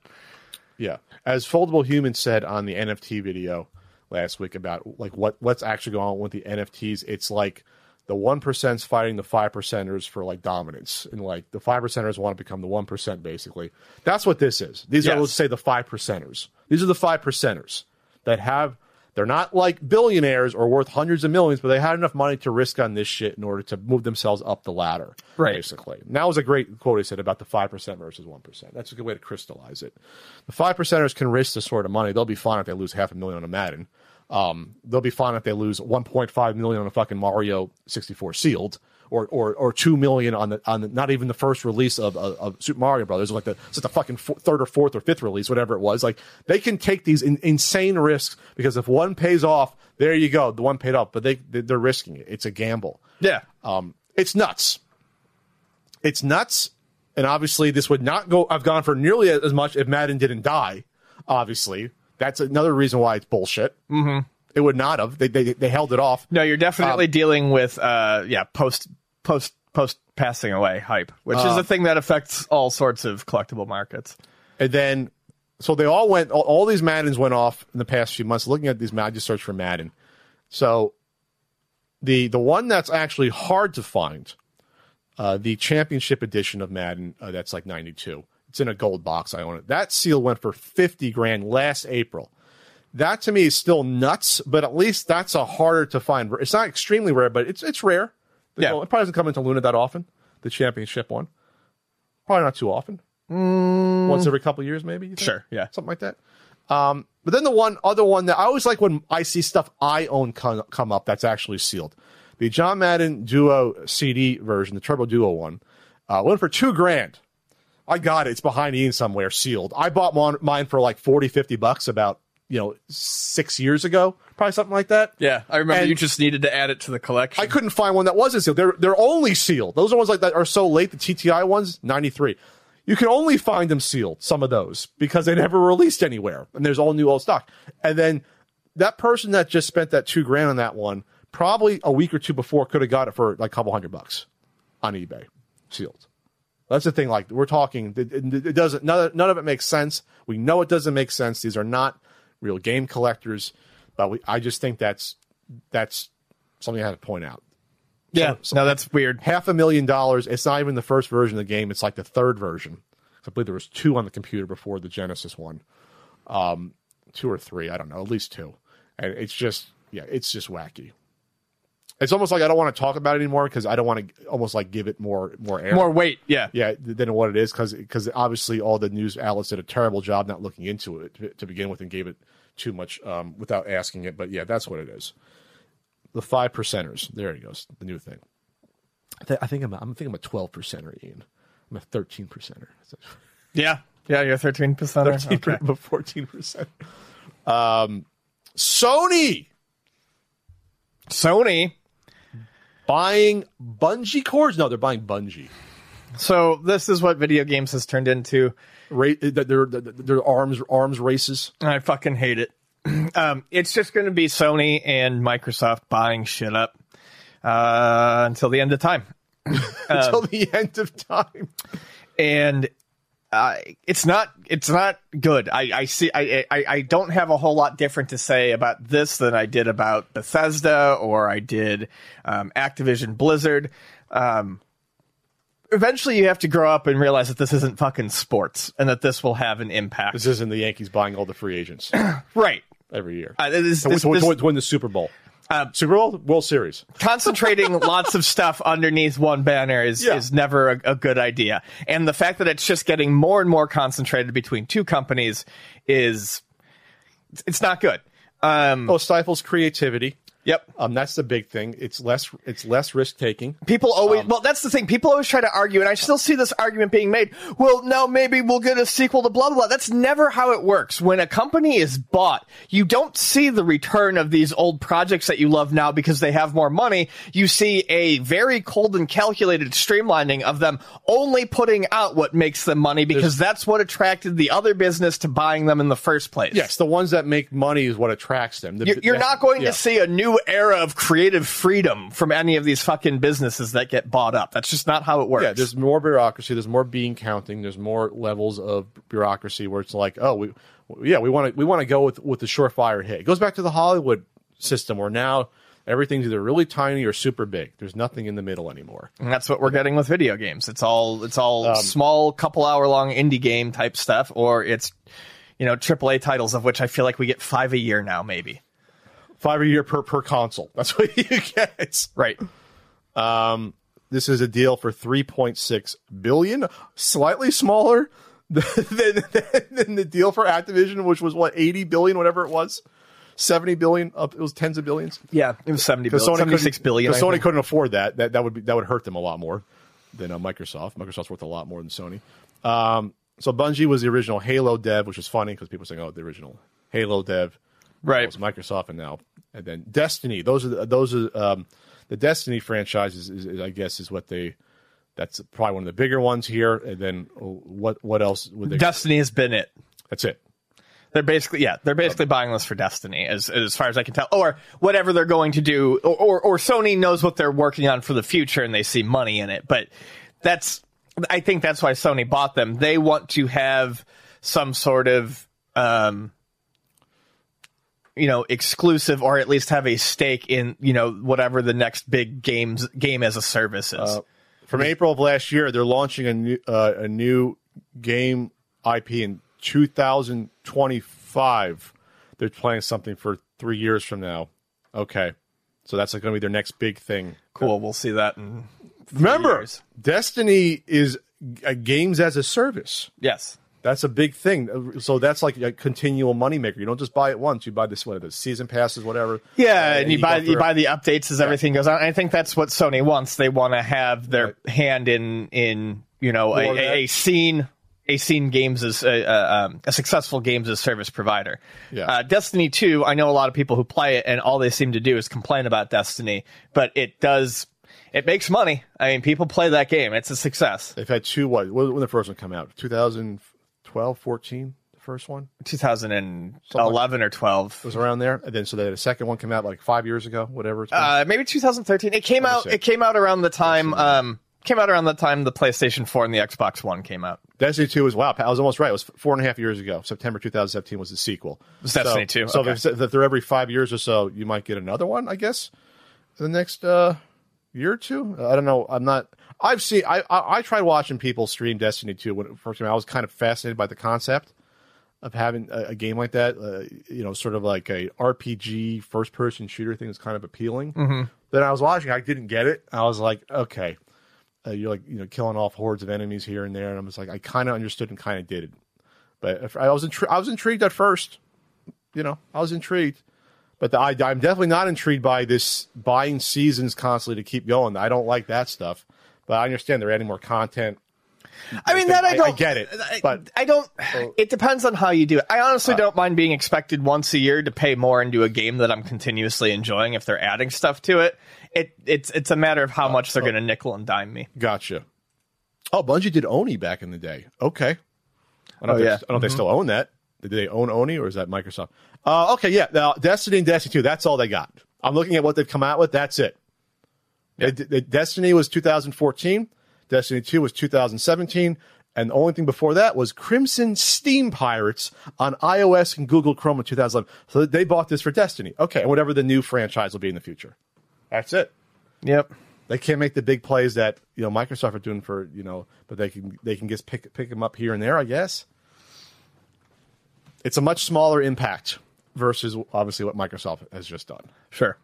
Yeah, as Foldable Human said on the NFT video last week about like what what's actually going on with the NFTs. It's like the one percent's fighting the five percenters for like dominance, and like the five percenters want to become the one percent. Basically, that's what this is. These are let's say the five percenters. These are the five percenters that have. They're not like billionaires or worth hundreds of millions, but they had enough money to risk on this shit in order to move themselves up the ladder. Right. Basically. And that was a great quote he said about the 5% versus 1%. That's a good way to crystallize it. The 5%ers can risk this sort of money. They'll be fine if they lose half a million on a Madden. Um, they'll be fine if they lose 1.5 million on a fucking Mario 64 sealed or or, or two million on the on the, not even the first release of, of, of Super Mario Brothers, like the like the fucking third or fourth or fifth release, whatever it was. Like they can take these in, insane risks because if one pays off, there you go, the one paid off, but they they're risking it. It's a gamble. Yeah. Um, it's nuts. It's nuts, and obviously this would not go. I've gone for nearly as much if Madden didn't die. Obviously, that's another reason why it's bullshit. Mm-hmm. It would not have. They they, they held it off. No, you're definitely Um, dealing with uh yeah, post post post passing away hype, which Uh, is a thing that affects all sorts of collectible markets. And then, so they all went. All, all these Maddens went off in the past few months. Looking at these, I just searched for Madden. So, the the one that's actually hard to find, uh, the Championship Edition of Madden. Uh, that's like ninety two. It's in a gold box. I own it. That seal went for fifty grand last April. That to me is still nuts, but at least that's a harder to find. It's not extremely rare, but it's it's rare. Yeah. it probably doesn't come into Luna that often. The championship one, probably not too often. Once every couple years, maybe. Sure, yeah. something like that. Um, but then the one other one that I always like when I see stuff I own come, come up that's actually sealed. The John Madden Duo CD version, the Turbo Duo one, uh, went for two grand. I got it. It's behind Ian somewhere, sealed. I bought mon- mine for like 40, 50 bucks about, you know, six years ago, probably something like that. Yeah, I remember And- you just needed to add it to the collection. I couldn't find one that wasn't sealed. They're they're only sealed. Those are ones like that are so late. The TTI ones, ninety three. You can only find them sealed. Some of those because they never (laughs) released anywhere, and there's all new old stock. And then that person that just spent that two grand on that one, probably a week or two before, could have got it for like a couple hundred bucks on eBay, sealed. That's the thing. Like we're talking, it, it, it doesn't. None, none of it makes sense. We know it doesn't make sense. These are not real game collectors, but we, I just think that's that's something I had to point out yeah, no, that's weird. half a million dollars. It's not even the first version of the game. It's like the third version. I believe there was two on the computer before the Genesis one, um, two or three. I don't know, at least two. And it's just, yeah, it's just wacky. It's almost like I don't want to talk about it anymore because I don't want to almost like give it more more air. More weight, yeah. yeah, than what it is because because obviously all the news outlets did a terrible job not looking into it to, to begin with and gave it too much um, without asking it. But yeah, that's what it is. The five percenters. There he goes. The new thing. I, th- I think I'm. A, I'm thinking I'm a twelve percenter, Ian. I'm a thirteen percenter. Yeah. Yeah, you're 13%. Thirteen, Okay. but fourteen percent. Um, Sony Sony. Buying bungee cords. No, they're buying Bungie. So this is what video games has turned into. Ra- they're, they're, they're arms arms races. I fucking hate it. (clears throat) um, it's just going to be Sony and Microsoft buying shit up uh, until the end of time. (laughs) until the end of time. and uh, it's not it's not good. I, I see. I, I I don't have a whole lot different to say about this than I did about Bethesda or I did um, Activision Blizzard. Um, eventually, you have to grow up and realize that this isn't fucking sports and that this will have an impact. This isn't the Yankees buying all the free agents (clears throat) right. every year Uh, this, this, this- win the Super Bowl. Uh, Super Bowl, World Series. concentrating (laughs) lots of stuff underneath one banner is, Yeah. is never a, a good idea. And the fact that it's just getting more and more concentrated between two companies is it's not good. Um, Oh, stifles creativity. Yep. Um, that's the big thing. It's less. It's less risk taking. People always, well, that's the thing. People always try to argue, and I still see this argument being made. Well, now maybe we'll get a sequel to blah, blah, blah. That's never how it works. When a company is bought, you don't see the return of these old projects that you love now because they have more money. You see a very cold and calculated streamlining of them only putting out what makes them money because that's what attracted the other business to buying them in the first place. Yes, the ones that make money is what attracts them. The- You're, you're the- not going yeah. to see a new era of creative freedom from any of these fucking businesses that get bought up. That's just not how it works. Yeah, there's more bureaucracy. There's more bean counting. There's more levels of bureaucracy where it's like, oh, we, yeah, we want to we want to go with with the surefire hit. It goes back to the Hollywood system where now everything's either really tiny or super big. There's nothing in the middle anymore. And that's what we're getting with video games. It's all it's all Um, small, couple hour long indie game type stuff, or it's you know AAA titles of which I feel like we get five a year now, maybe. Five a year per per console. That's what (laughs) you get. Right. Um, This is a deal for 3.6 billion, slightly smaller than, (laughs) than, than the deal for Activision, which was what 80 billion, whatever it was. seventy billion up. It was tens of billions. Yeah, it was 70 Because Sony 76 couldn't- because Sony think. couldn't afford that. That that would be that would hurt them a lot more than uh, Microsoft. Microsoft's worth a lot more than Sony. Um, so Bungie was the original Halo dev, which is funny because people are saying, "Oh, the original Halo dev." Right. It was Microsoft, and now and then Destiny. Those are the, those are um, the Destiny franchises. Is, is, I guess is what they. That's probably one of the bigger ones here. And then oh, what what else would they? Destiny has been it. that's it. They're basically yeah, they're basically buying this for Destiny, as as far as I can tell, or whatever they're going to do, or, or or Sony knows what they're working on for the future and they see money in it. But that's I think that's why Sony bought them. They want to have some sort of um, you know exclusive, or at least have a stake in you know whatever the next big games game as a service is. From April of last year, they're launching a new uh, a new game IP in 2025. They're playing something for three years from now. Okay, so that's like going to be their next big thing. cool, we'll see that. In Remember, years. Destiny is a games as a service. yes. That's a big thing. So that's like a continual moneymaker. You don't just buy it once. You buy this what the season passes, whatever. Yeah, Uh, and you, buy you buy the updates as everything goes on. I think that's what Sony wants. They want to have their Right. hand in in you know a, More of that. a, a scene a scene games as a, a, um, a successful games as service provider. Yeah. Uh, Destiny two. I know a lot of people who play it, and all they seem to do is complain about Destiny, but it does. It makes money. I mean, people play that game. It's a success. They've had two. What? When the first one come out? 2012, 14. The first one 2011 or 12. It was around there, and then so they had a second one come out like five years ago, whatever. Uh, maybe 2013. It came out. It came out around the time. Um, came out around the time the PlayStation 4 and the Xbox One came out. Destiny 2 is wow. I was almost right. It was four and a half years ago. September 2017 was the sequel. was Destiny 2, So okay. if, if they're every five years or so, you might get another one, I guess, the next uh, year or two. I don't know. I'm not. I've seen. I, I I tried watching people stream Destiny 2 when it first came out. I was kind of fascinated by the concept of having a, a game like that. Uh, you know, sort of like a RPG first person shooter thing is kind of appealing. Mm-hmm. Then I was watching. I didn't get it. I was like, okay. Uh, you're like you know killing off hordes of enemies here and there, and I was like, I kind of understood and kind of did it, but I was intri- I was intrigued at first, you know, I was intrigued, but the, I, I'm definitely not intrigued by this buying seasons constantly to keep going. I don't like that stuff, but I understand they're adding more content. I mean that I I- I don't get it, but- I don't. It depends on how you do it. I honestly don't mind being expected once a year to pay more into a game that I'm continuously enjoying if they're adding stuff to it. It it's it's a matter of how much they're going to nickel and dime me. Gotcha. Oh, Bungie did Oni back in the day. Okay, I don't, Oh, yeah. they, I don't know if they still own that. Did they own Oni or is that Microsoft? Uh, okay, yeah. Now Destiny and Destiny Two. That's all they got. I'm looking at what they've come out with. That's it. Destiny was 2014. Destiny 2 was 2017. And the only thing before that was Crimson Steam Pirates on iOS and Google Chrome in 2011. So they bought this for Destiny. Okay, and whatever the new franchise will be in the future. That's it. Yep. They can't make the big plays that you know Microsoft are doing for you know, but they can they can just pick pick them up here and there. I guess it's a much smaller impact versus obviously what Microsoft has just done. Sure.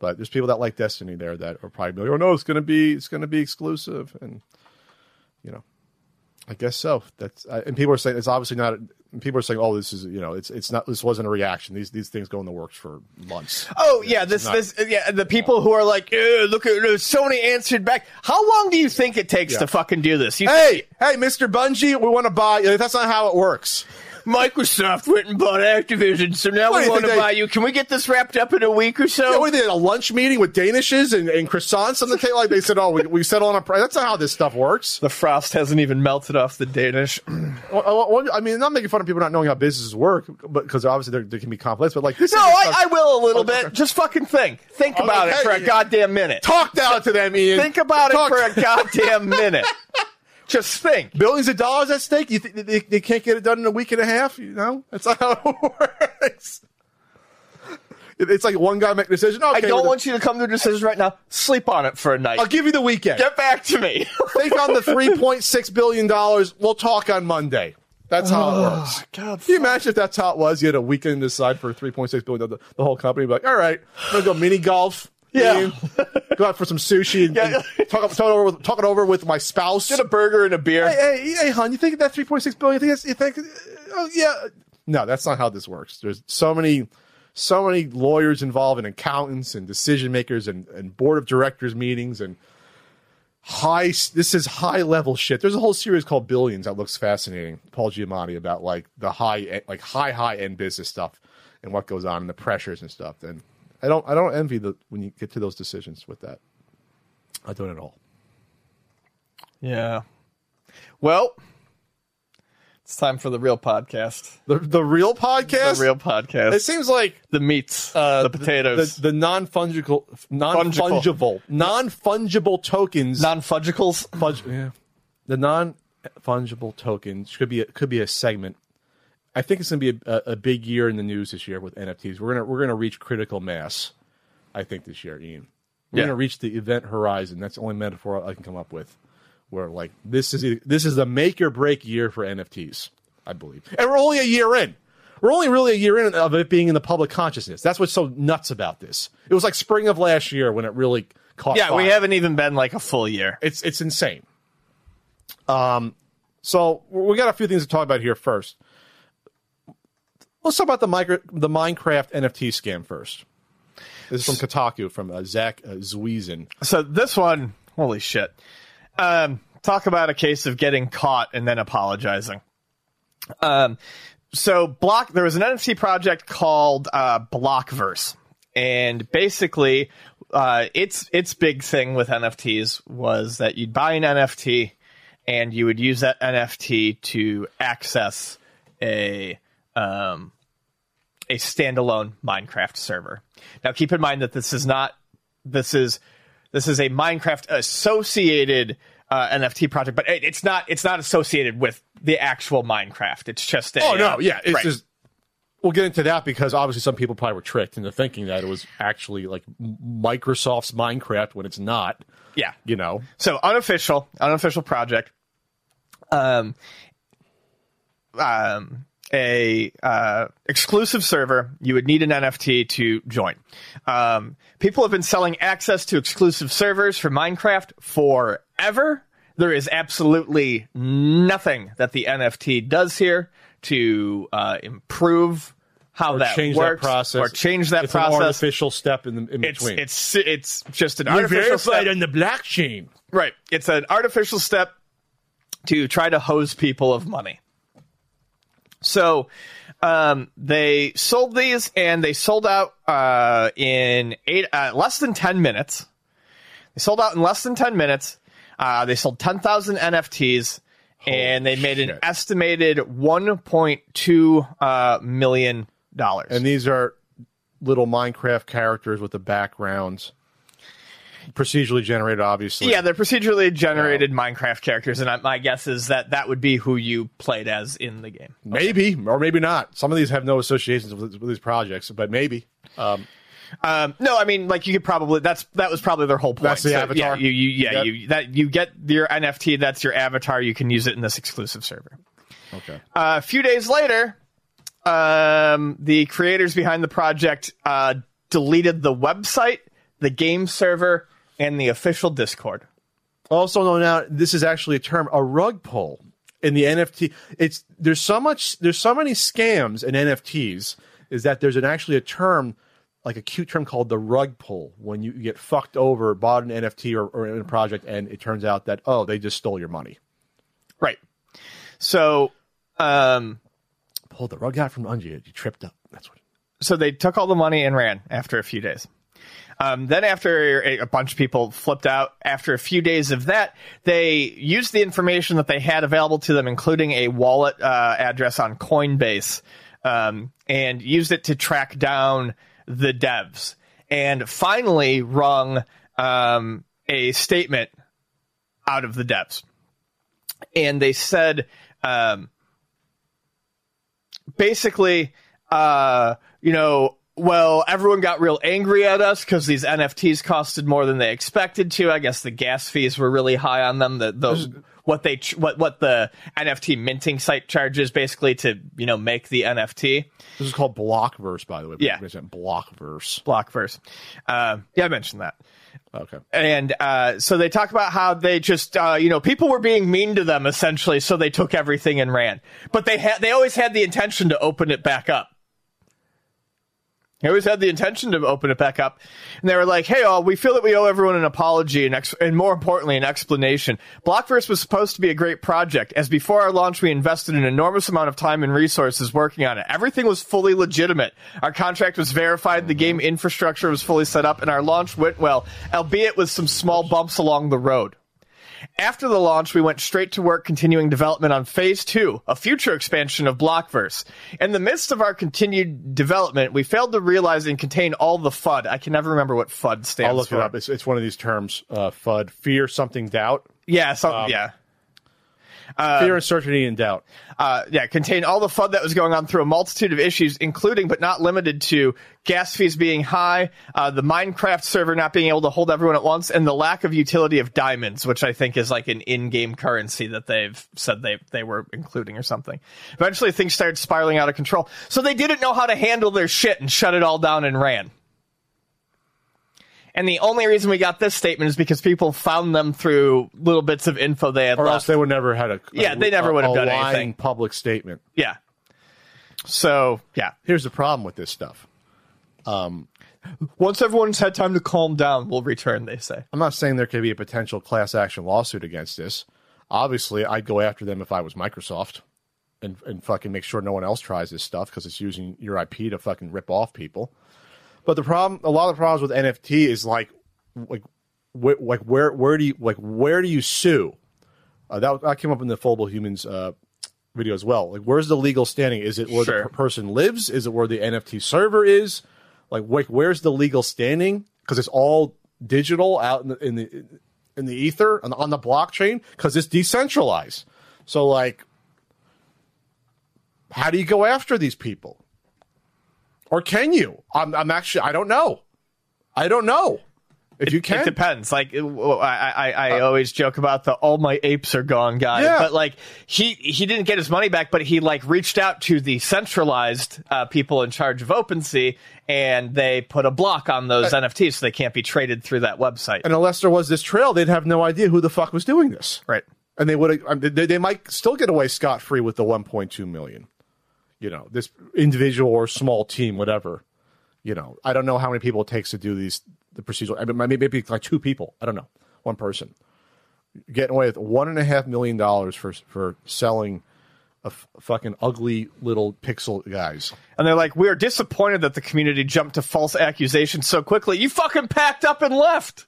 But there's people that like Destiny there that are probably like, oh no, it's gonna be it's gonna be exclusive, and you know, I guess so. That's and people are saying it's obviously not. People are saying, oh, this is you know, it's it's not. This wasn't a reaction. These these things go in the works for months. Oh yeah, this not- this yeah. The people who are like, look at uh, Sony answered back. How long do you think it takes Yeah. to fucking do this? You Hey, hey, Mr. Bungie, we want to buy. That's not how it works. Microsoft went and bought Activision, so now What do we you want to think they- buy you. Can we get this wrapped up in a week or so? Yeah, we did a lunch meeting with Danishes and, and croissants on the table. Like they said, oh, we, we settle on a price. That's not how this stuff works. the frost hasn't even melted off the Danish. (clears throat) I, uh, well, I mean, not making fun of people not knowing how businesses work, but because obviously they're- can be complex. But like this, no, is I, I will a little Okay. bit. Just fucking think. Think about it for a goddamn minute. talk down to them, Ian. Think about Talk- it for a goddamn minute. (laughs) Just think. billions of dollars at stake. You think they, they can't get it done in a week and a half? You know, that's not how (laughs) it works. It's like one guy make a decision. Okay, I don't want you to come to a decision right now. Sleep on it for a night. I'll give you the weekend. Get back to me. (laughs) Think on the three point six billion dollars. We'll talk on Monday. That's how it oh, works. God, Can you imagine if that's how it was? You had a weekend to decide for three point six billion. The, the whole company be like, all right, I'm gonna go mini golf. Yeah. Go out for some sushi and, Yeah. and talk, talk, it over with, talk it over with my spouse. Get a burger and a beer. hey, hey, hey, hon, you think that three point six billion? You think, that's, you think? Oh, yeah. No, that's not how this works. There's so many, so many lawyers involved and accountants and decision makers and, and board of directors meetings and high this is high level shit there's a whole series called billions that looks fascinating paul giamatti about like the high like high high end business stuff and what goes on and the pressures and stuff and i don't i don't envy the when you get to those decisions with that i don't at all Yeah. Well, it's time for the real podcast. the, the real podcast The real podcast. it seems like the meats, uh, the potatoes, the, the non-fungible non-fungible non-fungible tokens non-fudgicles. Fudge, yeah. The non fungible tokens could be a, could be a segment. I think it's going to be a, a, big year in the news this year with NFTs. We're gonna we're gonna reach critical mass. I think this year, Ian. We're Yeah. gonna reach the event horizon. That's the only metaphor I can come up with. Where like this is this is the make or break year for NFTs. I believe, and we're only a year in. We're only really a year in of it being in the public consciousness. That's what's so nuts about this. It was like spring of last year when it really caught. Yeah, we haven't even been like a full year. It's it's insane. Um, so we got a few things to talk about here first. Let's talk about the micro, the Minecraft NFT scam first. This is from Kotaku from uh, Zach uh. So this one, holy shit. Um, talk about a case of getting caught and then apologizing. Um, so block there was an NFT project called uh, Blockverse, and basically, uh, its its big thing with NFTs was that you'd buy an NFT and you would use that NFT to access a um, a standalone Minecraft server. Now, keep in mind that this is not this is this is a Minecraft associated uh, NFT project, but it, it's not it's not associated with the actual Minecraft. It's just a, Oh no, uh, yeah, it's right. just. We'll get into that because obviously some people probably were tricked into thinking that it was actually like Microsoft's Minecraft when it's not. yeah. You know, So unofficial, unofficial project. Um, um, a uh, exclusive server. You would need an NFT to join. Um, people have been selling access to exclusive servers for Minecraft forever. There is absolutely nothing that the NFT does here to uh, improve how that change works that process or change that process. it's process. An artificial step in, the, in it's between. it's it's just an You're artificial verified step. on the blockchain. Right. It's an artificial step to try to hose people of money. So um, they sold these and they sold out uh, in eight uh, less than 10 minutes. They sold out in less than 10 minutes. Uh, they sold 10,000 NFTs and they made an estimated 1.2 uh, million dollars. And these are little Minecraft characters with the backgrounds, procedurally generated, obviously. Yeah, they're procedurally generated Minecraft characters, and I, my guess is that that would be who you played as in the game. maybe or maybe not. Some of these have no associations with, with these projects, but maybe. Um, Um, no, I mean, like you could probably that's that was probably their whole point. That's the So, avatar? Yeah, you, you yeah Yep. you that you get your NFT. That's your avatar. You can use it in this exclusive server. okay. Uh, a few days later, um, the creators behind the project uh, deleted the website, the game server, and the official Discord. Also known now, this is actually a term, a rug pull in the NFT. It's there's so much, there's so many scams in NFTs. Is that there's an actually a term, like a cute term called the rug pull, when you get fucked over, bought an NFT or, or in a project, and it turns out that oh, they just stole your money. Right. So, um, Pulled the rug out from under you. You tripped up. That's what. so they took all the money and ran after a few days. Um, then, after a, a bunch of people flipped out, after a few days of that, they used the information that they had available to them, including a wallet uh, address on Coinbase, um, and used it to track down the devs. And finally, wrung um, a statement out of the devs. And they said, um, basically, uh, you know, well, everyone got real angry at us because these NFTs costed more than they expected to. I guess the gas fees were really high on them. The, the what they ch- what what the NFT minting site charges basically to you know make the NFT This is called Blockverse, by the way. Yeah. Blockverse. Blockverse. Uh, yeah, I mentioned that. Okay. and uh, so they talk about how they just uh, you know people were being mean to them essentially so they took everything and ran but they had they always had the intention to open it back up He always had the intention to open it back up. And they were like, hey, all, we feel that we owe everyone an apology and, ex- and more importantly, an explanation. Blockverse was supposed to be a great project, as before our launch, we invested an enormous amount of time and resources working on it. Everything was fully legitimate. Our contract was verified, the game infrastructure was fully set up, and our launch went well, albeit with some small bumps along the road. After the launch, we went straight to work continuing development on Phase 2, a future expansion of Blockverse. In the midst of our continued development, we failed to realize and contain all the FUD. I can never remember what FUD stands for. I'll look for. it up. It's, it's one of these terms, uh, FUD, fear, something, doubt. Yeah, some, Um, yeah. Fear, uncertainty, and doubt. uh, yeah, contained all the FUD that was going on through a multitude of issues, including but not limited to gas fees being high, uh, the Minecraft server not being able to hold everyone at once, and the lack of utility of diamonds, which I think is like an in-game currency that they've said they they were including or something. Eventually, things started spiraling out of control, so they didn't know how to handle their shit and shut it all down and ran. And the only reason we got this statement is because people found them through little bits of info they had Or left. else they would never had a Yeah, they never a- would have done lying anything. public statement. Yeah. So yeah, Here's the problem with this stuff. Um, once everyone's had time to calm down, we'll return. They say. I'm not saying there could be a potential class action lawsuit against this. Obviously, I'd go after them if I was Microsoft and, and fucking make sure no one else tries this stuff because it's using your IP to fucking rip off people. But the problem, a lot of the problems with NFT is like, like, wh- like where where do you like where do you sue? Uh, that that came up in the Foldable Humans uh, video as well. Like, where's the legal standing? Is it where Sure. the per- person lives? Is it where the NFT server is? Like, like where's the legal standing? Because it's all digital out in the in the in the ether on the, on the blockchain because it's decentralized. So, like, how do you go after these people? Or can you? I'm, I'm actually I don't know. I don't know if you can, It depends. Like I, I, I always joke about the "all my apes are gone" guy, Yeah. but like he he didn't get his money back, but he like reached out to the centralized uh, people in charge of OpenSea, and they put a block on those NFTs so they can't be traded through that website. and unless there was this trail, they'd have no idea who the fuck was doing this. right. and they would have they, they might still get away scot free with the 1.2 million you know this individual or small team whatever you know i don't know how many people it takes to do these the procedural I mean, maybe maybe like two people i don't know one person getting away with one and a half million dollars for for selling a f- fucking ugly little pixel guys And they're like, "We are disappointed that the community jumped to false accusations so quickly. You fucking packed up and left."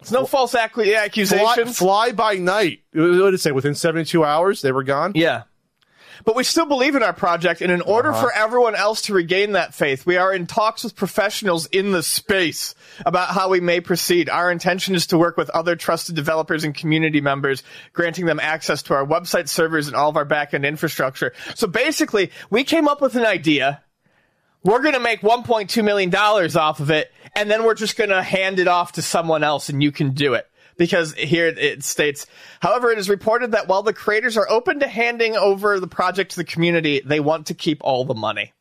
It's no false fly, accusations. fly by night what did it say within 72 hours they were gone Yeah. But we still believe in our project, and in order Uh-huh. for everyone else to regain that faith, we are in talks with professionals in the space about how we may proceed. Our intention is to work with other trusted developers and community members, granting them access to our website servers and all of our backend infrastructure. So basically, we came up with an idea. We're going to make $1.2 million off of it, and then we're just going to hand it off to someone else, and you can do it because here it states, however, it is reported that while the creators are open to handing over the project to the community, they want to keep all the money.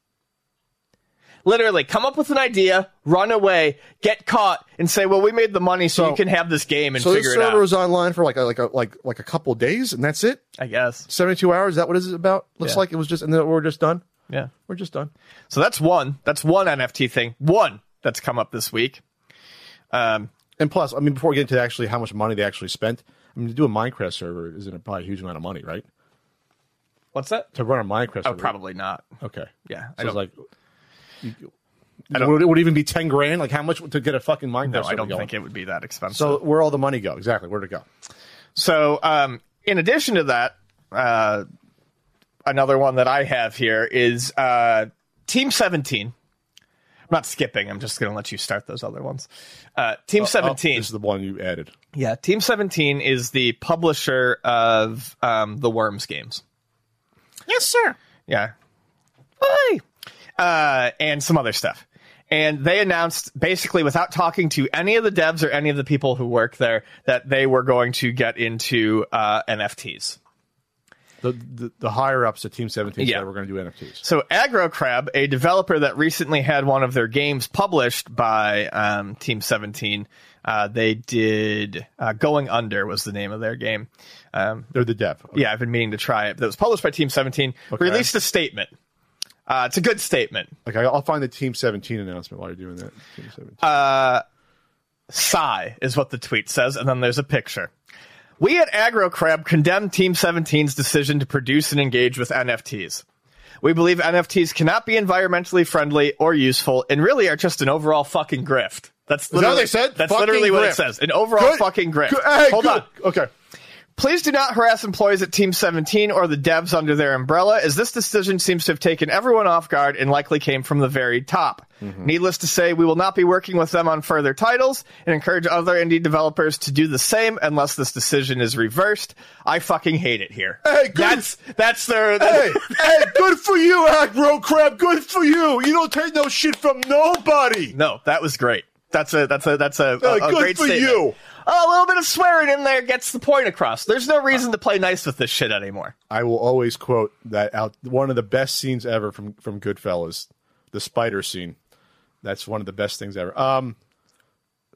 Literally, come up with an idea, run away, get caught, and say, "Well, we made the money, so, So- you can have this game and so this figure it server out." was online for like a, like a like like a couple days and that's it I guess, 72 hours is that what is it about looks Yeah. like it was just and then we're just done yeah. we're just done So that's one. That's one NFT thing. One that's come up this week. Um, And plus, I mean, before we get into actually how much money they actually spent, I mean, to do a Minecraft server isn't probably a huge amount of money, right? what's that? To run a Minecraft Oh, server. probably not. Okay. Yeah, I So it's don't- like, you, I would, it would even be 10 grand? Like, how much to get a fucking Minecraft No, server I don't going? think it would be that expensive. So, where all the money go? Exactly. Where'd it go? So, um, in addition to that, uh, another one that I have here is uh, Team 17. I'm not skipping. I'm just going to let you start those other ones. Uh, Team Oh, 17. this is the one you added. yeah, Team 17 is the publisher of um, the Worms games. Yes, sir. Yeah. Hi. Uh, and some other stuff. And they announced, basically, without talking to any of the devs or any of the people who work there, that they were going to get into uh, NFTs. The, the, the higher ups at Team 17 Yeah. said we're going to do NFTs. So Aggro Crab, a developer that recently had one of their games published by um, Team 17, uh, they did uh, Going Under was the name of their game. Um, They're the dev. Okay. yeah, I've been meaning to try it. That was published by Team 17. Released a statement. Uh, it's a good statement. Okay, I'll find the Team 17 announcement while you're doing that. Team 17. Uh, Sigh is what the tweet says, and then there's a picture. We at Aggro Crab condemn Team 17's decision to produce and engage with NFTs. We believe NFTs cannot be environmentally friendly or useful, and really are just an overall fucking grift. That's that what literally, they said? That's Fucking literally what it says. An overall Good. fucking grift. Good- hey, Hold good. on. Okay. Please do not harass employees at Team 17 or the devs under their umbrella, as this decision seems to have taken everyone off guard and likely came from the very top. Mm-hmm. Needless to say, we will not be working with them on further titles and encourage other indie developers to do the same unless this decision is reversed. I fucking hate it here. Hey, good. That's that's their. Hey, hey, good for you, Aggro Crab. Good for you. You don't take no shit from nobody. No, that was great. That's a that's a that's a, a, a good great for statement. you. Oh, a little bit of swearing in there gets the point across. There's no reason to play nice with this shit anymore. I will always quote that out. One of the best scenes ever from from Goodfellas, the spider scene. That's one of the best things ever. Um,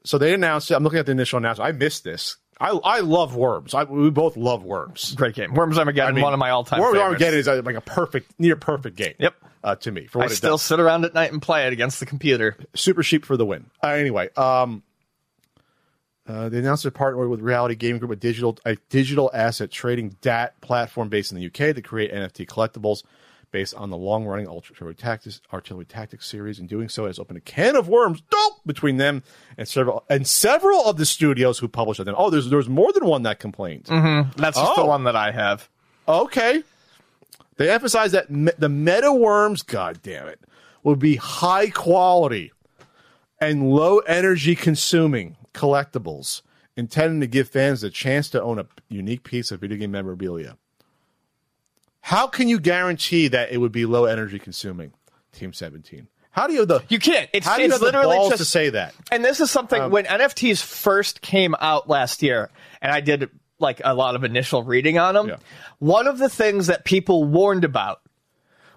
so they announced. I'm looking at the initial announcement. I missed this. I I love worms. I, we both love worms. Great game. Worms Armageddon, I mean, one of my all-time Worms favorites. Armageddon is uh, like a perfect, near perfect game. Yep. Uh, to me, for I what it still does. sit around at night and play it against the computer. Super Sheep for the win. Uh, anyway, um, uh, they announced a partner with Reality Gaming Group, a digital a digital asset trading DAT platform based in the UK to create NFT collectibles based on the long running Artillery Tactics Artillery Tactics series. In doing so, it has opened a can of worms dope, between them and several and several of the studios who published them. Oh, there's there's more than one that complained. Mm-hmm. That's just the Oh. one that I have. Okay. They emphasize that me- the meta worms, god damn it, would be high quality and low energy consuming collectibles intended to give fans the chance to own a unique piece of video game memorabilia. How can you guarantee that it would be low energy consuming? Team 17. How do you the You can't. It's, how do you it's literally balls just to say that? And this is something Um, when NFTs first came out last year, and I did like a lot of initial reading on them. Yeah. One of the things that people warned about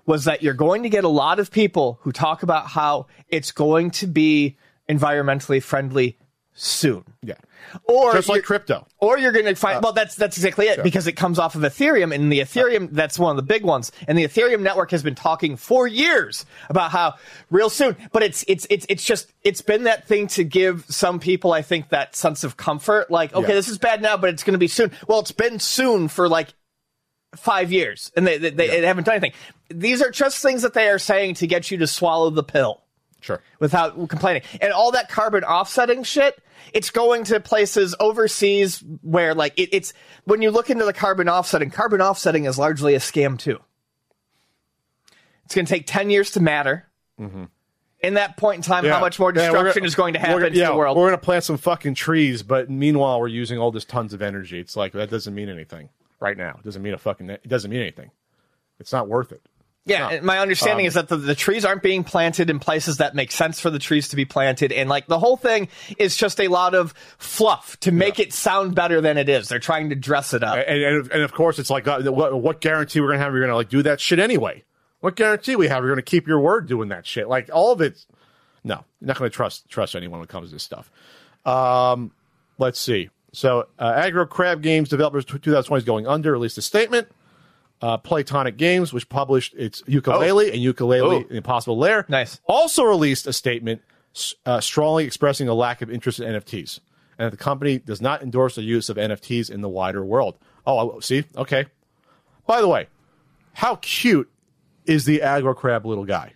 was that you're going to get a lot of people who talk about how it's going to be environmentally friendly soon. Yeah. Or Just like crypto. Or you're going to find uh, well, that's that's exactly it because it comes off of Ethereum, and the Ethereum that's one of the big ones, and the Ethereum network has been talking for years about how real soon. But it's it's it's it's just it's been that thing to give some people, I think, that sense of comfort. Like, okay, Yeah. this is bad now, but it's going to be soon. Well, it's been soon for like five years, and they they, they haven't done anything. These are just things that they are saying to get you to swallow the pill Sure. without complaining. And all that carbon offsetting shit, it's going to places overseas where like it, it's when you look into the carbon offsetting, carbon offsetting is largely a scam too. It's going to take 10 years to matter. In that point in time, how much more Mm-hmm. Yeah, destruction gonna- is going to happen gonna- to yeah, the world? We're going to plant some fucking trees, but meanwhile, we're using all this tons of energy. It's like that doesn't mean anything right now. It doesn't mean a fucking. It doesn't mean anything. It's not worth it. Yeah, No. and my understanding Um, is that the, the trees aren't being planted in places that make sense for the trees to be planted, and like the whole thing is just a lot of fluff to make it sound better than it is. They're trying to dress it up. And, and, and of course, it's like uh, what, what guarantee we're going to have? You're going to like do that shit anyway. What guarantee we have? You're going to keep your word doing that shit. Like all of it. No, you're not going to trust trust anyone when it comes to this stuff. Um, let's see. So, uh, Aggro Crab Games developers 2020 is going under. Released a statement. Uh, Playtonic Games, which published its Yooka-Laylee and Yooka-Laylee Oh. Impossible Lair, Nice. also released a statement uh, strongly expressing a lack of interest in NFTs, and that the company does not endorse the use of NFTs in the wider world. Oh, I- see, okay. By the way, how cute is the aggro crab little guy?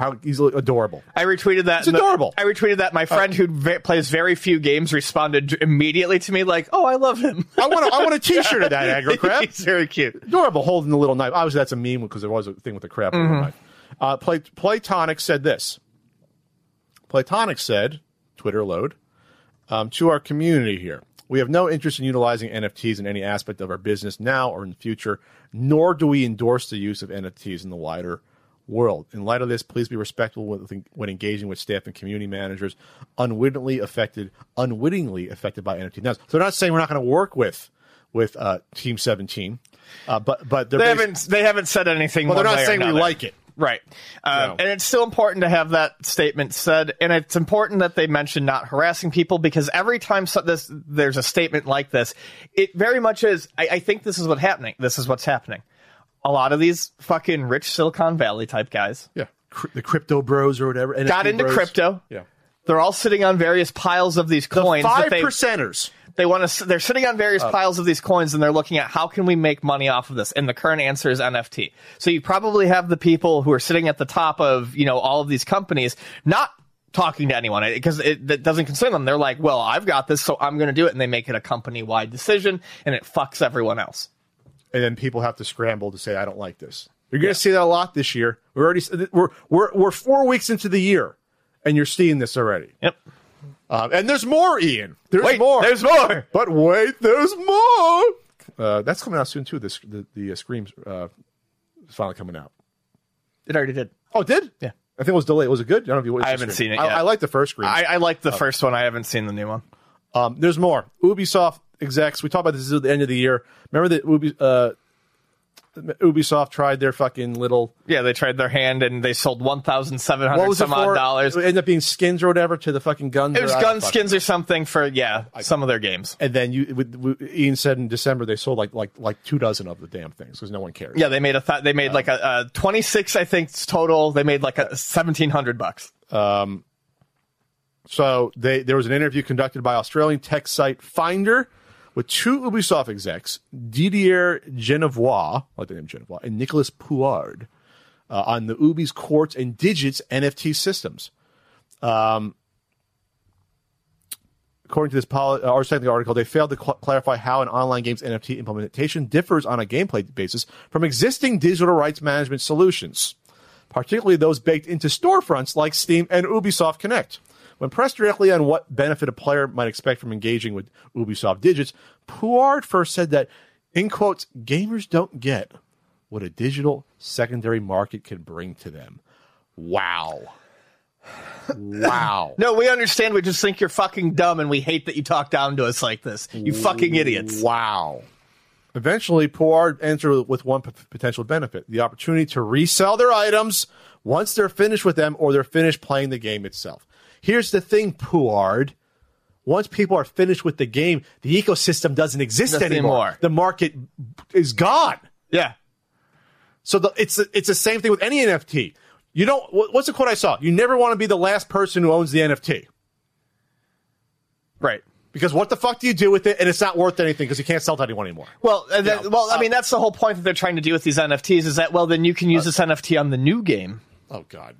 How he's adorable. I retweeted that. It's and the- adorable. I retweeted that. My friend who ve- plays very few games responded immediately to me like, "Oh, I love him." I want a, I want a T-shirt of that (laughs) aggro crab. He's very cute. adorable holding the little knife. Obviously, that's a meme because there was a thing with the crab the knife. Uh, Play, Playtonic said this. Playtonic said, Twitter load, um, to our community here. We have no interest in utilizing NFTs in any aspect of our business now or in the future, nor do we endorse the use of NFTs in the wider world. In light of this, please be respectful with, when engaging with staff and community managers unwittingly affected, unwittingly affected by NFT. Now, so they're not saying we're not going to work with with uh, Team 17, uh, but but they're They haven't. They haven't said anything. well, they're not saying we like it. Right. Um, No. And it's still important to have that statement said. And it's important that they mention not harassing people because every time so this, there's a statement like this, it very much is. I, I think this is what's happening. This is what's happening. A lot of these fucking rich Silicon Valley type guys Yeah, the crypto bros or whatever. got into bros. crypto. Yeah, They're all sitting on various piles of these the coins. that five they, percenters. they want to. They're sitting on various uh. piles of these coins, and they're looking at how can we make money off of this. And the current answer is NFT. So you probably have the people who are sitting at the top of you know all of these companies not talking to anyone eh, because it that doesn't concern them. They're like, well, I've got this, so I'm going to do it, and they make it a company wide decision, and it fucks everyone else. And then people have to scramble to say, "I don't like this." You're going to see that a lot this year. We're already we're we're we're four weeks into the year, and you're seeing this already. Yep. Um, and there's more, Ian. There's Wait, more. there's more. But wait, there's more. Uh, that's coming out soon too. This the the uh, Screams uh, is finally coming out. It already did. Oh, it did? Yeah. I think it was delayed. Was it good? I don't know if you. I haven't seen it I, yet. I like the first Scream. I, I like the first one. I haven't seen the new one. Um, there's more. Ubisoft execs. We talked about this at the end of the year. Remember that Ubi, uh, Ubisoft tried their fucking little Yeah, they tried their hand and they sold one thousand seven hundred what was it some odd dollars. It ended up being skins or whatever to the fucking guns. It was gun skins or something for yeah some of their games. And then you, with, with, Ian said in December they sold like like like two dozen of the damn things because no one cares. Yeah, they made a th- they made like a, a twenty six I think total. They made like a seventeen hundred bucks. Um, So they there was an interview conducted by Australian tech site Finder with two Ubisoft execs, Didier Genevois, I like the name Genevois, and Nicholas Pouard, uh, on the Ubi's Quartz and Digits NFT systems. Um, according to this poli- uh, article, they failed to cl- clarify how an online game's NFT implementation differs on a gameplay basis from existing digital rights management solutions particularly those baked into storefronts like Steam and Ubisoft Connect. When pressed directly on what benefit a player might expect from engaging with Ubisoft Digits, Pouard first said that, in quotes, gamers don't get what a digital secondary market can bring to them. Wow. Wow. (laughs) No, we understand. We just think you're fucking dumb, and we hate that you talk down to us like this. You fucking idiots. Wow. Eventually, Pouard entered with one p- potential benefit the opportunity to resell their items once they're finished with them or they're finished playing the game itself. Here's the thing, Pouard. Once people are finished with the game, the ecosystem doesn't exist anymore. more. The market is gone. Yeah. So the, it's it's the same thing with any NFT. You don't. What's the quote I saw? You never want to be the last person who owns the NFT Right. because what the fuck do you do with it? And it's not worth anything because you can't sell to anyone anymore. Well, and then, Yeah. well, I uh, mean, that's the whole point that they're trying to do with these NFTs is that well, then you can use uh, this NFT on the new game. Oh God.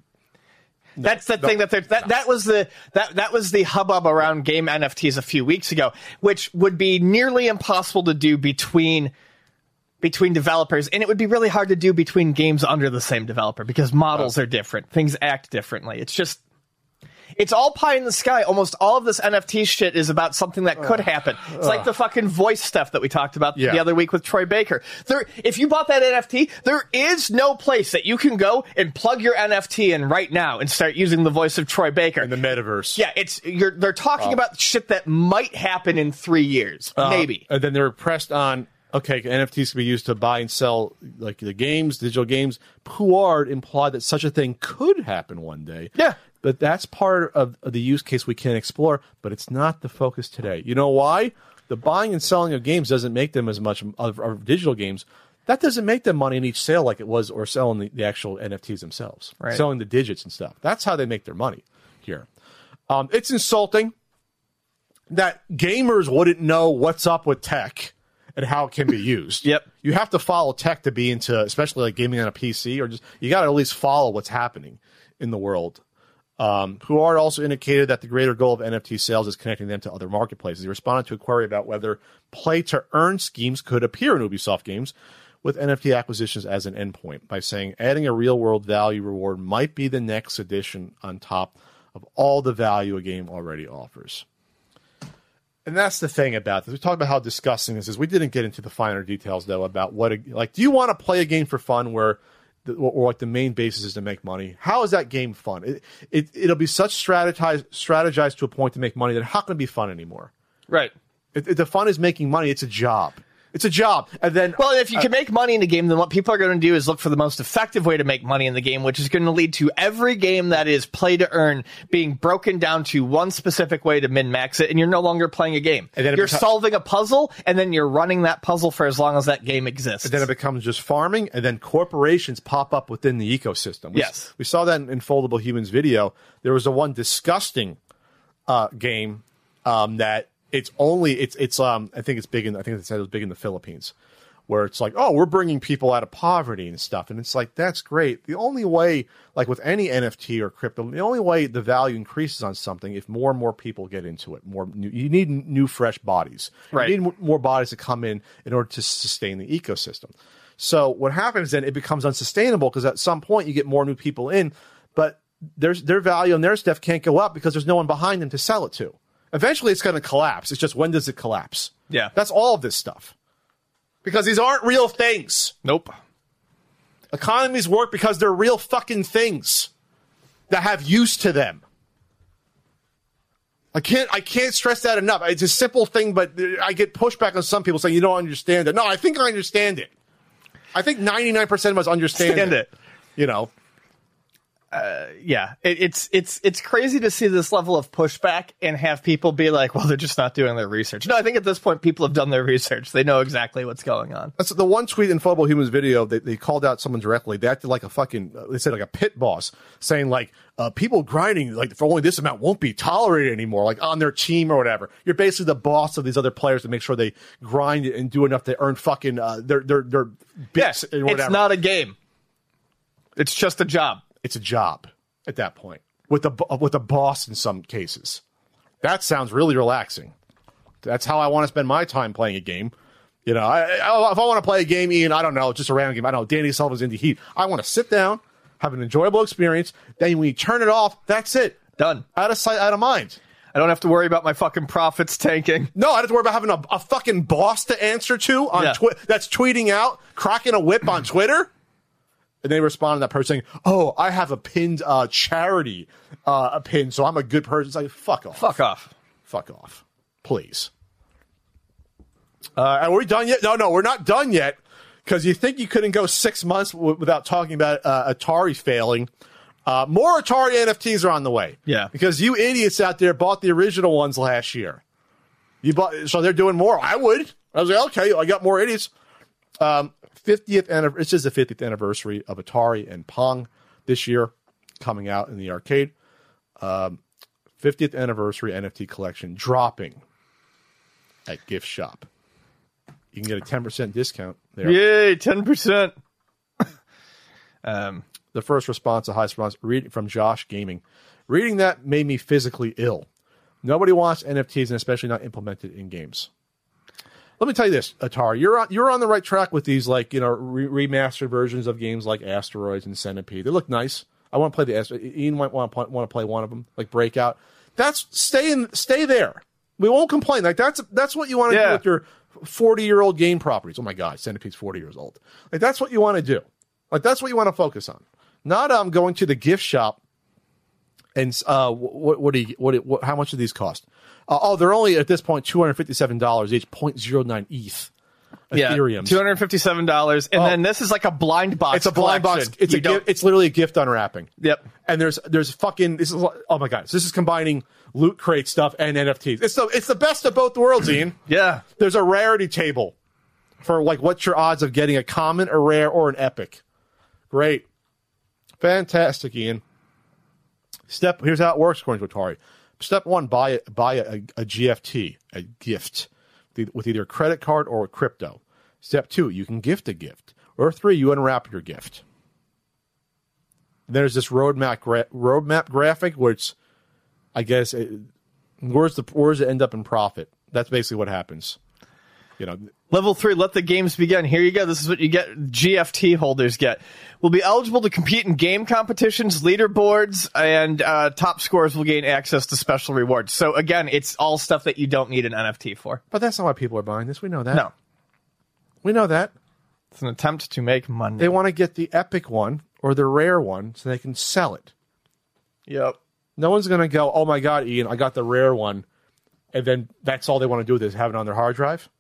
That's the thing that they're that, that was the that that was the hubbub around game NFTs a few weeks ago, which would be nearly impossible to do between between developers, and it would be really hard to do between games under the same developer because models are different, things act differently. It's just it's all pie in the sky. Almost all of this NFT shit is about something that could happen. It's like the fucking voice stuff that we talked about Yeah. the other week with Troy Baker. There, if you bought that NFT, there is no place that you can go and plug your NFT in right now and start using the voice of Troy Baker. In the metaverse. yeah, it's you're they're talking about shit that might happen in three years, Uh, maybe. And then they were pressed on. Okay, NFTs can be used to buy and sell like the games, digital games. Pouard implied that such a thing could happen one day. Yeah. But that's part of, the use case we can explore. But it's not the focus today. You know why? The buying and selling of games doesn't make them as much of, of digital games. That doesn't make them money in each sale like it was, or selling the, the actual NFTs themselves, Right. selling the digits and stuff. That's how they make their money here. Um, it's insulting that gamers wouldn't know what's up with tech and how it can be used. (laughs) Yep. You have to follow tech to be into, especially like gaming on a PC, or just you got to at least follow what's happening in the world. Um, Pouard also indicated that the greater goal of NFT sales is connecting them to other marketplaces. He responded to a query about whether play to earn schemes could appear in Ubisoft games with NFT acquisitions as an endpoint by saying adding a real world value reward might be the next addition on top of all the value a game already offers. And that's the thing about this. We talked about how disgusting this is. We didn't get into the finer details though about what a, like. Do you want to play a game for fun where, the, or, like the main basis is to make money? How is that game fun? It, it it'll be such strategized strategized to a point to make money that how can it be fun anymore? Right. It- the fun is making money. It's a job. It's a job. And then Well, if you can make money in the game, then what people are going to do is look for the most effective way to make money in the game, which is going to lead to every game that is play to earn being broken down to one specific way to min max it, and you're no longer playing a game. And then you're beco- solving a puzzle, and then you're running that puzzle for as long as that game exists. And then it becomes just farming, and then corporations pop up within the ecosystem. We, Yes. we saw that in, in Foldable Humans video. There was a one disgusting uh, game um, that it's only it's it's um I think it's big in I think they said it was big in the Philippines, where it's like oh we're bringing people out of poverty and stuff, and it's like that's great. The only way like with any NFT or crypto, the only way the value increases on something if more and more people get into it. More new, you need new fresh bodies. Right. You need more bodies to come in in order to sustain the ecosystem. So what happens then? It becomes unsustainable because at some point you get more new people in, but there's their value and their stuff can't go up because there's no one behind them to sell it to. Eventually, it's going to collapse. It's just when does it collapse? Yeah. that's all of this stuff. Because these aren't real things. nope. Economies work because they're real fucking things that have use to them. I can't I can't stress that enough. It's a simple thing, but I get pushback on some people saying you don't understand it. No, I think I understand it. I think ninety nine percent of us understand Stand it. it. You know, yeah, it, it's it's it's crazy to see this level of pushback and have people be like, "Well, they're just not doing their research." No, I think at this point, people have done their research. They know exactly what's going on. That's the one tweet in Phobal Humans video. They, they called out someone directly. They acted like a fucking. uh, They said like a pit boss, saying like uh, people grinding like for only this amount won't be tolerated anymore, like on their team or whatever. You're basically the boss of these other players to make sure they grind and do enough to earn fucking uh, their their their bits Yes, and whatever. it's not a game. It's just a job. It's a job at that point with the with the boss in some cases. That sounds really relaxing. That's how I want to spend my time playing a game. You know, I, I, if I want to play a game, Ian, I don't know, just a random game. I don't know. Danny Sullivan's Indy Heat. I want to sit down, have an enjoyable experience. Then when you turn it off, that's it. Done. Out of sight, out of mind. I don't have to worry about my fucking profits tanking. No, I don't have to worry about having a, a fucking boss to answer to on Yeah. Twi- that's tweeting out, cracking a whip on Twitter. And they respond to that person saying, "Oh, I have a pinned uh, charity, uh, a pin, so I'm a good person." It's like, fuck off, Fuck off. fuck off, please. Uh, are we done yet? No, no, we're not done yet. Because you think you couldn't go six months w- without talking about uh, Atari failing. Uh, more Atari NFTs are on the way. Yeah. Because you idiots out there bought the original ones last year. You bought, so they're doing more. I would. I was like, okay, I got more idiots. Um, 50th anniversary. This is the 50th anniversary of Atari and Pong this year, coming out in the arcade. Um, 50th anniversary NFT collection dropping at Gift Shop. You can get a 10% discount there. Yay, ten percent. (laughs) um, The first response, a high response, read from Josh Gaming. Reading that made me physically ill. Nobody wants NFTs, and especially not implemented in games. Let me tell you this, Atari, you're on you're on the right track with these like you know re- remastered versions of games like Asteroids and Centipede. They look nice. I want to play the Asteroid. Ian might want to want to play one of them, like Breakout. That's stay in, stay there. We won't complain. Like that's that's what you want to do with your forty year old game properties. Oh my god, Centipede's forty years old. Like that's what you want to do. Like that's what you want to focus on. Not um going to the gift shop and uh, what what do you what, what how much do these cost? Uh, oh, they're only at this point two hundred fifty seven dollars each, 0.09 ETH. yeah, Ethereum. two hundred fifty-seven dollars, and Oh. then this is like a blind box. It's a blind box. collection. It's a You don't- gift, it's literally a gift unwrapping. Yep. And there's there's fucking this is oh my god. So this is combining loot crate stuff and NFTs. It's the it's the best of both worlds, Ian. (clears throat) Yeah. There's a rarity table for like what's your odds of getting a common, a rare, or an epic. Great. Fantastic, Ian. Step here's how it works according to Atari. Step one, buy buy a, a GFT, a gift, with either a credit card or crypto. Step two, you can gift a gift. Or three, you unwrap your gift. There's this roadmap gra- roadmap graphic, which I guess it, where's the where's it end up in profit? That's basically what happens. You know, Level three, let the games begin. Here you go. This is what you get. GFT holders get. Will be eligible to compete in game competitions, leaderboards, and uh, top scores will gain access to special rewards. So again, it's all stuff that you don't need an NFT for. but that's not why people are buying this. We know that. No, we know that it's an attempt to make money. they want to get the epic one or the rare one so they can sell it. yep. No one's going to go, oh my God, Ian, I got the rare one. And then that's all they want to do is have it on their hard drive.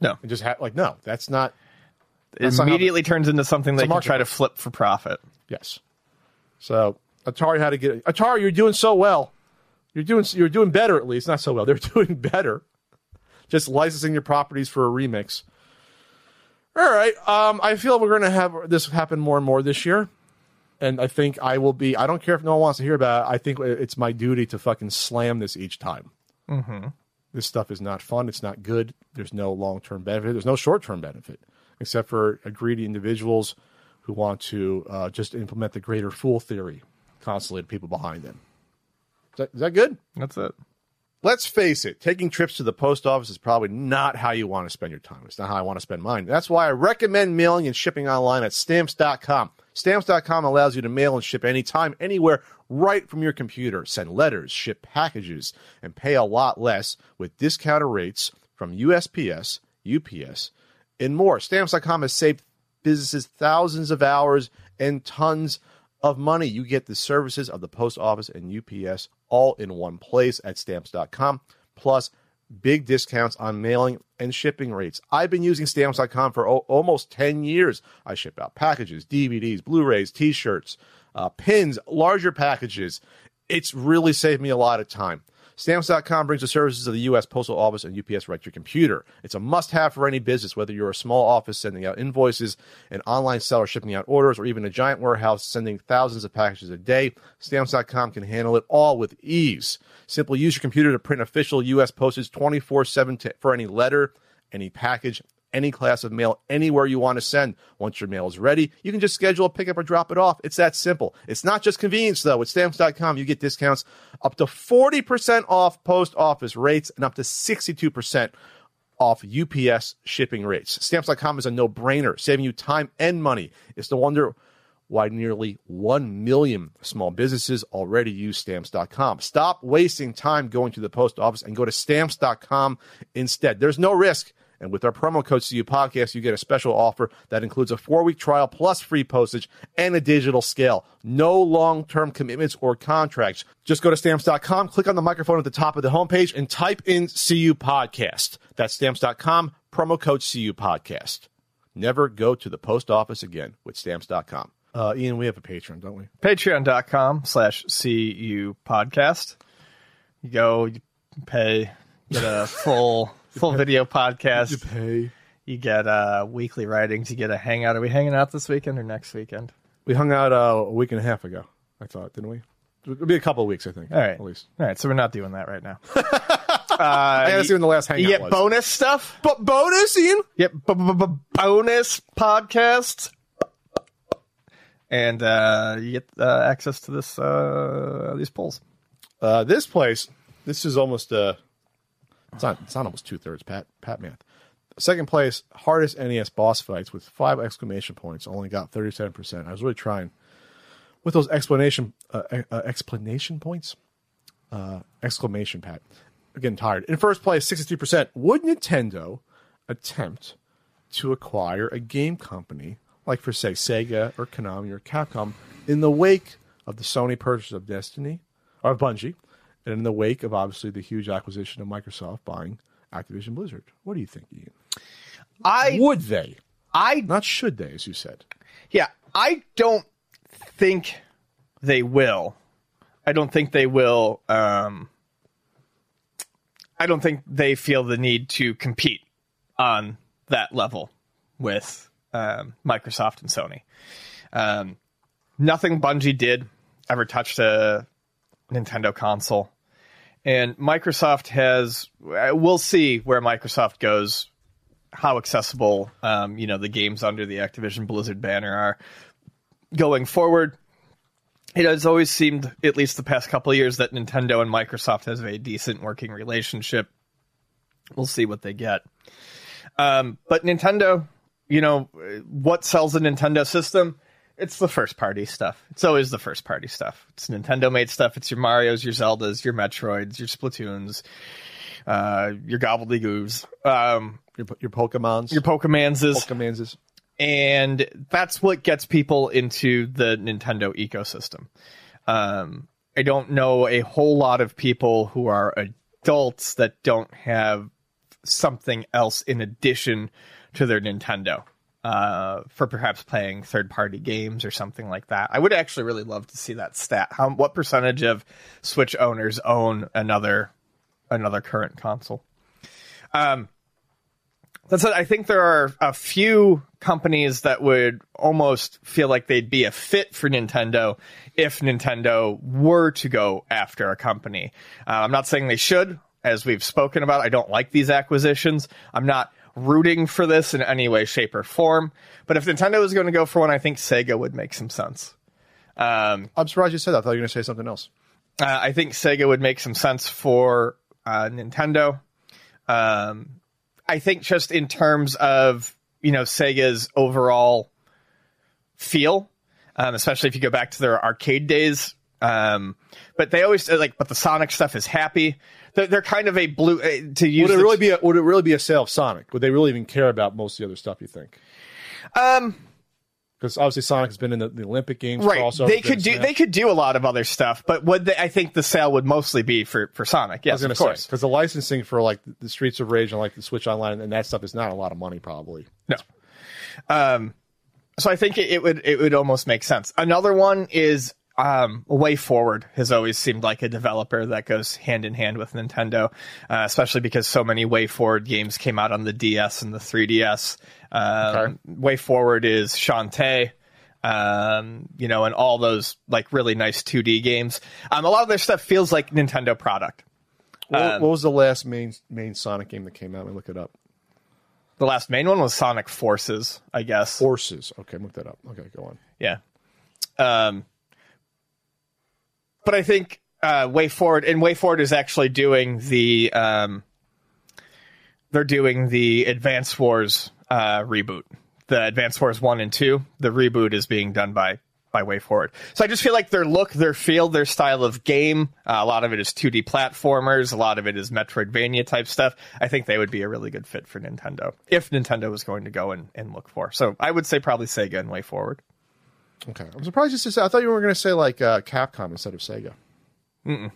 No. And just ha- like no, that's not. It That's not immediately turns into something they can try to flip for profit. Yes. So Atari had to get Atari. You're doing so well. You're doing you're doing better at least. Not so well. (laughs) They're doing better. Just licensing your properties for a remix. All right. Um, I feel we're going to have this happen more and more this year, and I think I will be. I don't care if no one wants to hear about it. I think it's my duty to fucking slam this each time. Mm-hmm. This stuff is not fun. It's not good. There's no long term benefit. There's no short term benefit, except for greedy individuals who want to uh, just implement the greater fool theory, constantly to people behind them. Is that, is that good? That's it. Let's face it, taking trips to the post office is probably not how you want to spend your time. It's not how I want to spend mine. That's why I recommend mailing and shipping online at stamps.com. Stamps.com allows you to mail and ship anytime, anywhere, right from your computer. Send letters, ship packages, and pay a lot less with discounted rates from USPS, UPS, and more. Stamps.com has saved businesses thousands of hours and tons of money. You get the services of the post office and UPS all in one place at stamps.com, plus big discounts on mailing and shipping rates. I've been using stamps.com for o- almost 10 years. I ship out packages, DVDs, Blu rays, t shirts, uh, pins, larger packages. It's really saved me a lot of time. Stamps.com brings the services of the U.S. Postal Office and UPS right to your computer. It's a must have for any business, whether you're a small office sending out invoices, an online seller shipping out orders, or even a giant warehouse sending thousands of packages a day. Stamps.com can handle it all with ease. Simply use your computer to print official U.S. postage 24 7 for any letter, any package, any class of mail anywhere you want to send. Once your mail is ready, you can just schedule a pickup or drop it off. It's that simple. It's not just convenience though. With stamps.com, you get discounts up to 40% off post office rates and up to 62% off UPS shipping rates. Stamps.com is a no-brainer, saving you time and money. It's no wonder why nearly 1 million small businesses already use stamps.com. Stop wasting time going to the post office and go to stamps.com instead. There's no risk. And with our promo code CU Podcast, you get a special offer that includes a four week trial plus free postage and a digital scale. No long term commitments or contracts. Just go to stamps.com, click on the microphone at the top of the homepage, and type in CU Podcast. That's stamps.com, promo code CU Podcast. Never go to the post office again with stamps.com. Uh, Ian, we have a Patreon, don't we? Patreon.com slash CU podcast. You go, you pay, get a full full video podcast. You pay. You get uh, weekly writings. You get a hangout. Are we hanging out this weekend or next weekend? We hung out uh, a week and a half ago, I thought, didn't we? It'll be a couple of weeks, I think. All right. At least. All right. So we're not doing that right now. (laughs) I gotta see when the last hangout You get was. bonus stuff. but bonus, Ian? Yep, b- b- b- bonus podcasts, and uh, you get uh, access to this uh, these polls. Uh, this place, this is almost uh, it's not it's not almost two thirds Pat Pat math. Second place, hardest NES boss fights with five exclamation points. Only got thirty seven percent. I was really trying with those explanation uh, uh, explanation points. Uh, exclamation Pat. I'm getting tired. In first place, sixty three percent. Would Nintendo attempt to acquire a game company like for say Sega or Konami or Capcom in the wake of the Sony purchase of Destiny or Bungie, and in the wake of obviously the huge acquisition of Microsoft buying Activision Blizzard. What do you think, Ian? I Would they? I Not should they, as you said. yeah, I don't think they will. I don't think they will. Um, I don't think they feel the need to compete on that level with um, Microsoft and Sony. Um, nothing Bungie did ever touched a Nintendo console. And Microsoft has, we'll see where Microsoft goes, how accessible, um, you know, the games under the Activision Blizzard banner are going forward. It has always seemed, at least the past couple of years, that Nintendo and Microsoft has a decent working relationship. We'll see what they get. Um, but Nintendo, you know, what sells a Nintendo system? It's the first party stuff. It's always the first party stuff. It's Nintendo made stuff. It's your Mario's, your Zeldas, your Metroids, your Splatoons, uh, your gobbledygoos, um, Your, your Pokemons. your Pokemonses Pokemonses. and that's what gets people into the Nintendo ecosystem. Um, I don't know a whole lot of people who are adults that don't have something else in addition to their Nintendo uh, for perhaps playing third party games or something like that. I would actually really love to see that stat. How what percentage of Switch owners own another another current console? Um, that's. I think there are a few companies that would almost feel like they'd be a fit for Nintendo if Nintendo were to go after a company. Uh, I'm not saying they should, as we've spoken about. I don't like these acquisitions. I'm not rooting for this in any way, shape, or form. But if Nintendo was going to go for one, I think Sega would make some sense. Um, I'm surprised you said that. I thought you were going to say something else. uh, I think Sega would make some sense for uh, Nintendo. Um, I think just in terms of you know Sega's overall feel, um, especially if you go back to their arcade days. Um, but they always like, but the Sonic stuff is happy. They're, kind of a blue uh, to use. Would it really be a, would it really be a sale of Sonic? Would they really even care about most of the other stuff? You think? Um, Because obviously Sonic has been in the, the Olympic Games. right. They could do they could do a lot of other stuff, but would they, I think the sale would mostly be for for Sonic. I Yes, of course. because the licensing for like the Streets of Rage and like the Switch Online and that stuff is not a lot of money probably. No. Um, so I think it, it would it would almost make sense. Another one is um, WayForward has always seemed like a developer that goes hand in hand with Nintendo, uh, especially because so many WayForward games came out on the DS and the 3DS. Um, Okay. WayForward is Shantae. Um, you know, and all those like really nice 2D games. Um, a lot of their stuff feels like Nintendo product. What, Um, what was the last main main Sonic game that came out? Let me look it up. The last main one was Sonic Forces, I guess. Forces. Okay, look that up. Okay, go on. Yeah. Um, but I think uh, WayForward and WayForward is actually doing the um, they're doing the Advance Wars uh, reboot. The Advance Wars one and two. The reboot is being done by by WayForward. So I just feel like their look, their feel, their style of game. Uh, a lot of it is 2D platformers. A lot of it is Metroidvania type stuff. I think they would be a really good fit for Nintendo if Nintendo was going to go and, and look for. So I would say probably Sega and WayForward. Okay, I'm surprised you said. I thought you were going to say like uh, Capcom instead of Sega Mm-mm.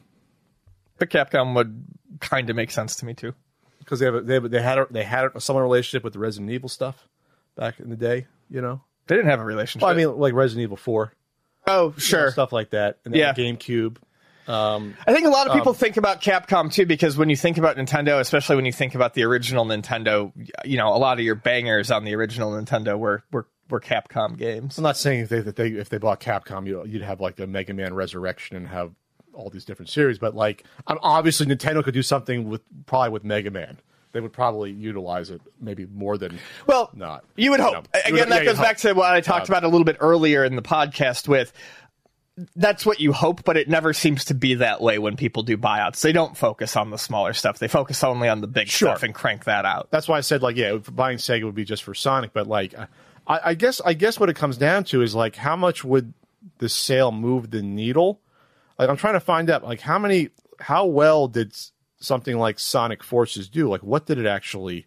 But Capcom would kind of make sense to me too. because they have a, they have a, they had a, they had a similar relationship with the Resident Evil stuff back in the day. You know, They didn't have a relationship. well, I mean like Resident Evil Four. Oh, sure. stuff like that, and then Yeah. GameCube. Um, I think a lot of people think about Capcom too because when you think about Nintendo, especially when you think about the original Nintendo, you know, a lot of your bangers on the original Nintendo were were, were Capcom games. I'm not saying if they, that they if they bought Capcom, you you'd have like a Mega Man Resurrection and have all these different series. But like, um, obviously Nintendo could do something with probably with Mega Man. They would probably utilize it maybe more than Well, not. You would You hope. know, Again, would- that yeah, goes back hope. to what I talked Uh, about a little bit earlier in the podcast with that's what you hope, but it never seems to be that way when people do buyouts. They don't focus on the smaller stuff. They focus only on the big Sure. stuff and crank that out. That's why I said like, yeah, buying Sega would be just for Sonic. But like, I, I guess I guess what it comes down to is like, how much would the sale move the needle? Like, I'm trying to find out like how many, how well did something like Sonic Forces do? Like, what did it actually?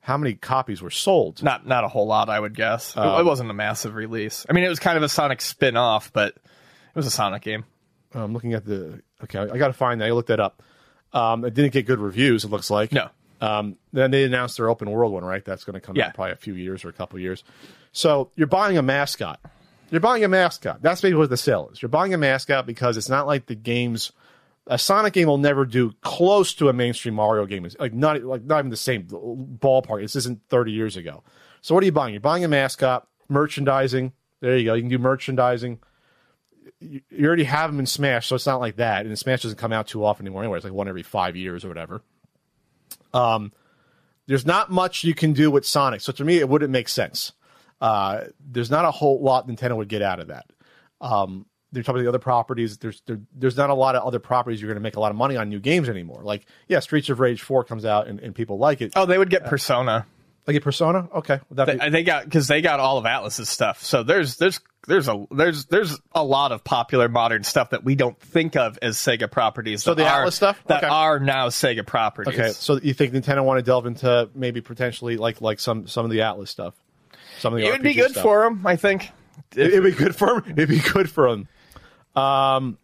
How many copies were sold? Not not a whole lot, I would guess. It- Um, it wasn't a massive release. I mean, it was kind of a Sonic spin-off, but it was a Sonic game. I'm looking at the. Okay, I got to find that. I looked that up. Um, it didn't get good reviews. It looks like No. Um, then they announced their open world one, right? That's going to come Yeah. out in probably a few years or a couple years. So you're buying a mascot. You're buying a mascot. That's maybe what the sale is. You're buying a mascot because it's not like the games. A Sonic game will never do close to a mainstream Mario game. It's like not like not even the same ballpark. This isn't 30 years ago. So what are you buying? You're buying a mascot, merchandising. There you go. You can do merchandising you you already have them in Smash, so it's not like that. And Smash doesn't come out too often anymore anyway. It's like one every five years or whatever. Um, there's not much you can do with Sonic, so to me, it wouldn't make sense. Uh, there's not a whole lot Nintendo would get out of that. Um, there's probably the other properties. There's there, there's not a lot of other properties you're going to make a lot of money on new games anymore. Like yeah, Streets of Rage Four comes out and, and people like it. Oh, they would get Persona. Like a Persona, okay. They, be- they got because they got all of Atlus's stuff. So there's there's there's a there's there's a lot of popular modern stuff that we don't think of as Sega properties. So the are, Atlus stuff? that Okay. are now Sega properties. Okay, so you think Nintendo want to delve into maybe potentially like like some some of the Atlas stuff? Some of the it would be good stuff. for them, I think. It, would be good for them. It'd be good for them. Um,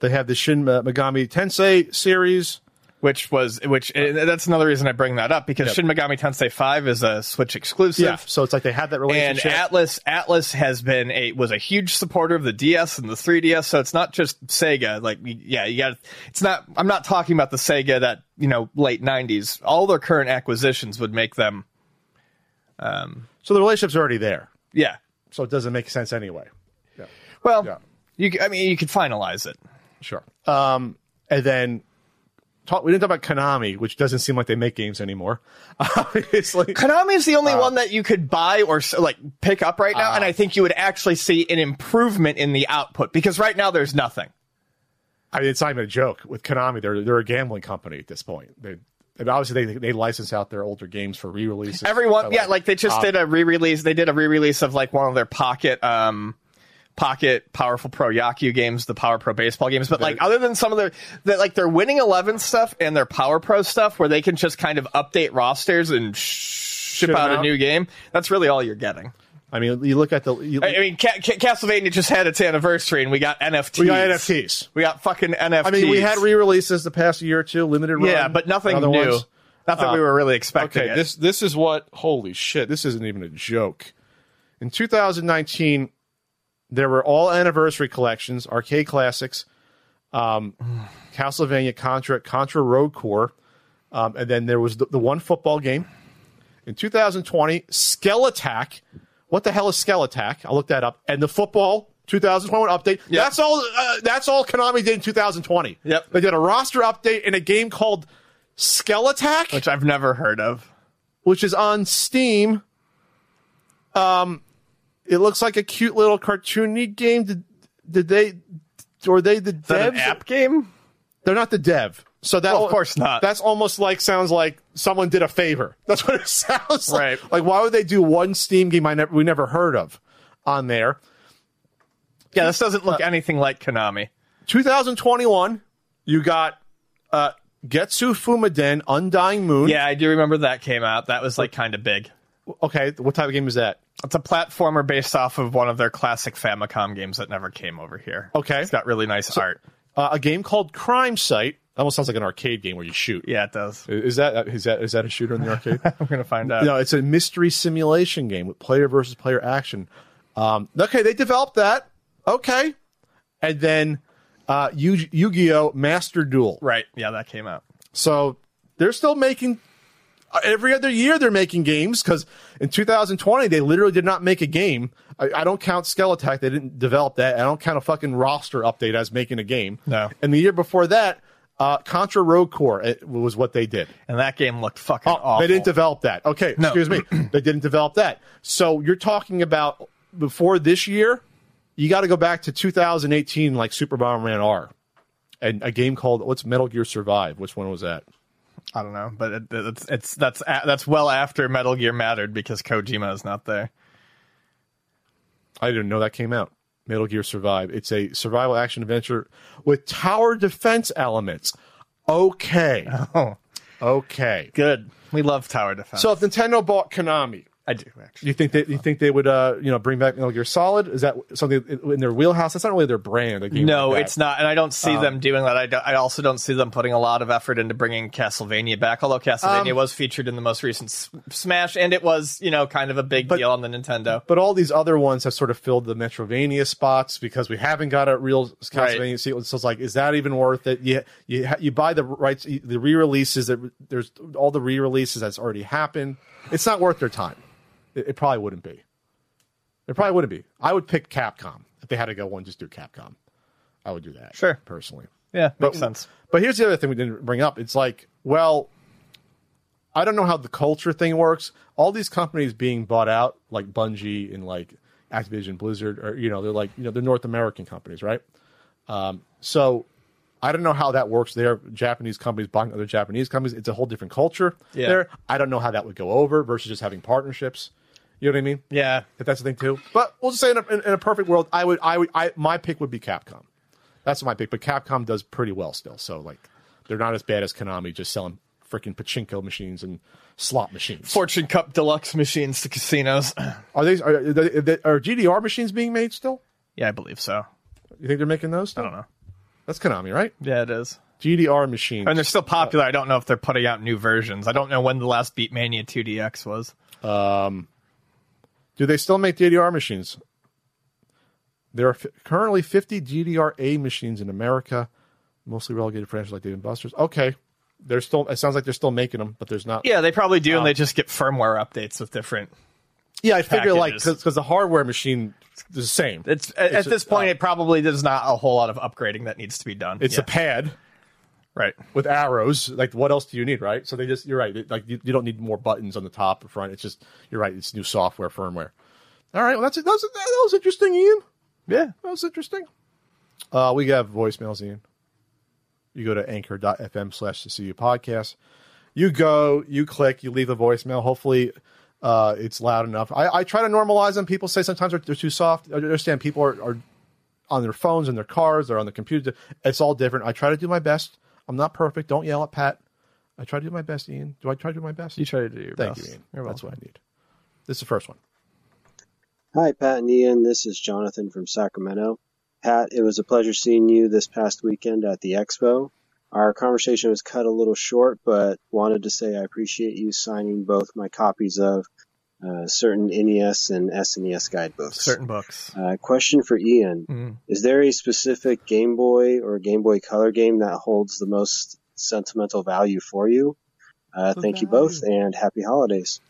they have the Shin Megami Tensei series. Which was which that's another reason I bring that up because Yep. Shin Megami Tensei 5 is a Switch exclusive. Yeah. So it's like they had that relationship. And. Atlus Atlus has been a was a huge supporter of the DS and the 3DS, so it's not just Sega. Like, yeah, you got. It's not. I'm not talking about the Sega that you know late 90s. All their current acquisitions would make them. um so the relationship's already there. Yeah. So it doesn't make sense anyway. Yeah. Well, Yeah. you. I mean, you could finalize it. Sure. Um, and then talk, we didn't talk about Konami, which doesn't seem like they make games anymore. (laughs) Obviously. Konami is the only Uh, one that you could buy or like pick up right now, and I think you would actually see an improvement in the output because right now there's nothing. I mean, it's not even a joke with Konami. They're they're a gambling company at this point. They, and obviously they they license out their older games for re-releases. Everyone, yeah, like they just um, did a re-release. They did a re-release of like one of their pocket, um, pocket powerful pro Yakyu games, the Power Pro baseball games. But like other than some of their, that like their winning eleven stuff and their Power Pro stuff, where they can just kind of update rosters and ship Ship out a new game. That's really all you're getting. I mean, you look at the I mean, Ca- Ca- Castlevania just had its anniversary, and we got NFTs. we got NFTs. We got fucking NFTs. I mean, we had re-releases the past year or two, limited run. yeah, but nothing new. ones. Not that we uh, were really expecting. Okay, it. this this is what. Holy shit! This isn't even a joke. In 2019, there were all anniversary collections, arcade classics, um, Castlevania, Contra, Contra Rogue Corps, um, and then there was the, the one football game. In 2020, Skelattack. What the hell is Skelattack? I looked that up. And the football 2021 update. Yep. That's all. Uh, that's all Konami did in 2020. Yep. They did a roster update in a game called Skelattack which I've never heard of. which is on Steam. Um, it looks like a cute little cartoony game. Did, did they? Were they the Is that devs? an app game? They're not the dev. So that Well, of course not. That's almost like sounds like someone did a favor. (laughs) That's what it sounds like. Right. Like why would they do one Steam game I never we never heard of on there? Yeah, this doesn't look anything like Konami. 2021, you got uh, Getsu Fumaden, Undying Moon. Yeah, I do remember that came out. That was like kind of big. Okay, what type of game is that? It's a platformer based off of one of their classic Famicom games that never came over here. Okay. It's got really nice art. Uh, a game called Crimesight. Almost sounds like an arcade game where you shoot. Yeah, it does. Is that is that is that a shooter in the arcade? (laughs) I'm going to find out. no, it's a mystery simulation game with player versus player action. Um, okay, they developed that. Okay, and then uh, Yu- Yu-Gi-Oh! Master Duel. Right. Yeah, that came out. So they're still making every other year. They're making games because in 2020 they literally did not make a game. I, I don't count Skelattack; they didn't develop that. I don't count a fucking roster update as making a game. No. And the year before that, uh, Contra Rogue Corps it was what they did. And that game looked fucking Oh, awful. they didn't develop that. Okay, No. excuse me. (clears throat) they didn't develop that. So you're talking about before this year, you got to go back to 2018, like Super Bomberman R, and a game called what's Metal Gear Survive. Which one was that? I don't know, but it, it's it's that's that's well after Metal Gear mattered because Kojima is not there. I didn't know that came out. Metal Gear Survive. It's a survival action adventure with tower defense elements. Okay, (laughs) Oh, okay. good. We love tower defense. So if Nintendo bought Konami, I do actually. You think they you think they would uh you know bring back Metal Gear Solid? Is that something in their wheelhouse? That's not really their brand. No, like it's not, and I don't see them doing that. I, do, I also don't see them putting a lot of effort into bringing Castlevania back. Although Castlevania Um, was featured in the most recent S- Smash, and it was you know kind of a big deal on the Nintendo. But all these other ones have sort of filled the Metrovania spots because we haven't got a real Castlevania sequel. So it's like, is that even worth it? You you ha- you buy the rights, the re-releases. That there's all the re-releases that's already happened. It's not worth their time. It, it probably wouldn't be. It probably wouldn't be. I would pick Capcom if they had to go one. Just do Capcom. I would do that. Sure. personally. Yeah, But, makes sense. But here's the other thing we didn't bring up. It's like, well, I don't know how the culture thing works. All these companies being bought out, like Bungie and like Activision, Blizzard, or you know, they're like, you know, they're North American companies, right? Um, so I don't know how that works there. Japanese companies buying other Japanese companies. It's a whole different culture Yeah. there. I don't know how that would go over versus just having partnerships. You know what I mean? Yeah, If that's the thing too. But we'll just say in a, in, in a perfect world, I would, I would, I my pick would be Capcom. That's my pick. But Capcom does pretty well still. So like, they're not as bad as Konami, just selling freaking pachinko machines and slot machines. Fortune Cup deluxe machines to casinos. (clears throat) Are these are, are, DDR machines being made still? yeah, I believe so. You think they're making those? Still? I don't know. That's Konami, right? Yeah, it is. DDR machines. And they're still popular. I don't know if they're putting out new versions. I don't know when the last Beatmania 2DX was. Um, Do they still make DDR machines? There are f- currently 50 DDR-A machines in America, mostly relegated franchises like Dave and Buster's. Okay, they're still. It sounds like they're still making them, but there's not. Yeah, they probably do, and they just get firmware updates with different. Yeah, I figure like because the hardware machine is the same. It's at, It's at this point, uh, it probably there's not a whole lot of upgrading that needs to be done. It's Yeah. a pad right. with arrows. Like, what else do you need, right? So they just. You're right. They- Like, you, you don't need more buttons on the top or front. It's just. You're right. It's new software, firmware. All right. Well, that's it. That was, that was interesting, Ian. Yeah. That was interesting. Uh, we got voicemails, Ian. You go to anchor.fm slash the CU podcast. You go, you click, you leave a voicemail. Hopefully, uh, it's loud enough. I, I try to normalize them. People say sometimes they're, they're too soft. I understand people are, are on their phones and their cars, they're on the computer. It's all different. I try to do my best. I'm not perfect. Don't yell at Pat. I try to do my best, Ian. Do I try to do my best? You try to do your Thank best. you, Ian. You're That's welcome. what I need. This is the first one. Hi, Pat and Ian. This is Jonathan from Sacramento. Pat, it was a pleasure seeing you this past weekend at the Expo. Our conversation was cut a little short, but wanted to say I appreciate you signing both my copies of uh, certain NES and SNES guidebooks. Certain books. Uh, question for Ian. Mm. Is there a specific Game Boy or Game Boy Color game that holds the most sentimental value for you? Uh, The thank you both and happy holidays.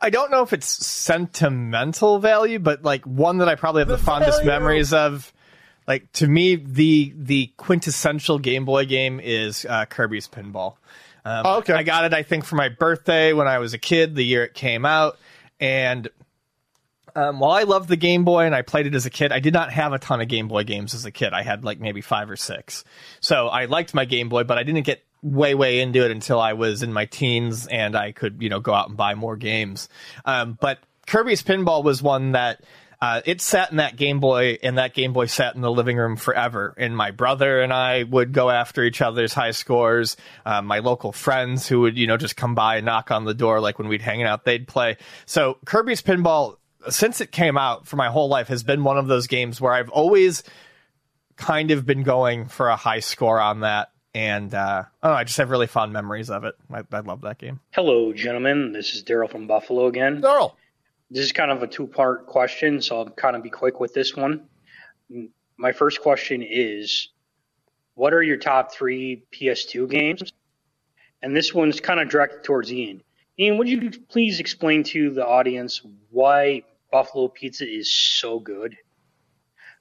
I don't know if it's sentimental value, but like one that I probably have the, The fondest value. memories of. Like to me, the the quintessential Game Boy game is uh, Kirby's Pinball. Um, Oh, okay. I got it, I think, for my birthday when I was a kid, the year it came out, and um, while I loved the Game Boy and I played it as a kid, I did not have a ton of Game Boy games as a kid. I had like maybe five or six. So I liked my Game Boy, but I didn't get way, way into it until I was in my teens and I could, you know, go out and buy more games. Um, but Kirby's Pinball was one that uh, it sat in that Game Boy, and that Game Boy sat in the living room forever. And my brother and I would go after each other's high scores. Uh, my local friends who would, you know, just come by and knock on the door, like when we'd hang out, they'd play. So Kirby's Pinball, since it came out for my whole life, has been one of those games where I've always kind of been going for a high score on that. And uh, I I just have really fond memories of it. I, I love that game. Hello, gentlemen. This is Daryl from Buffalo again. Daryl. This is kind of a two part question, so I'll kind of be quick with this one. My first question is What are your top three PS2 games? And this one's kind of directed towards Ian. Ian, would you please explain to the audience why Buffalo Pizza is so good?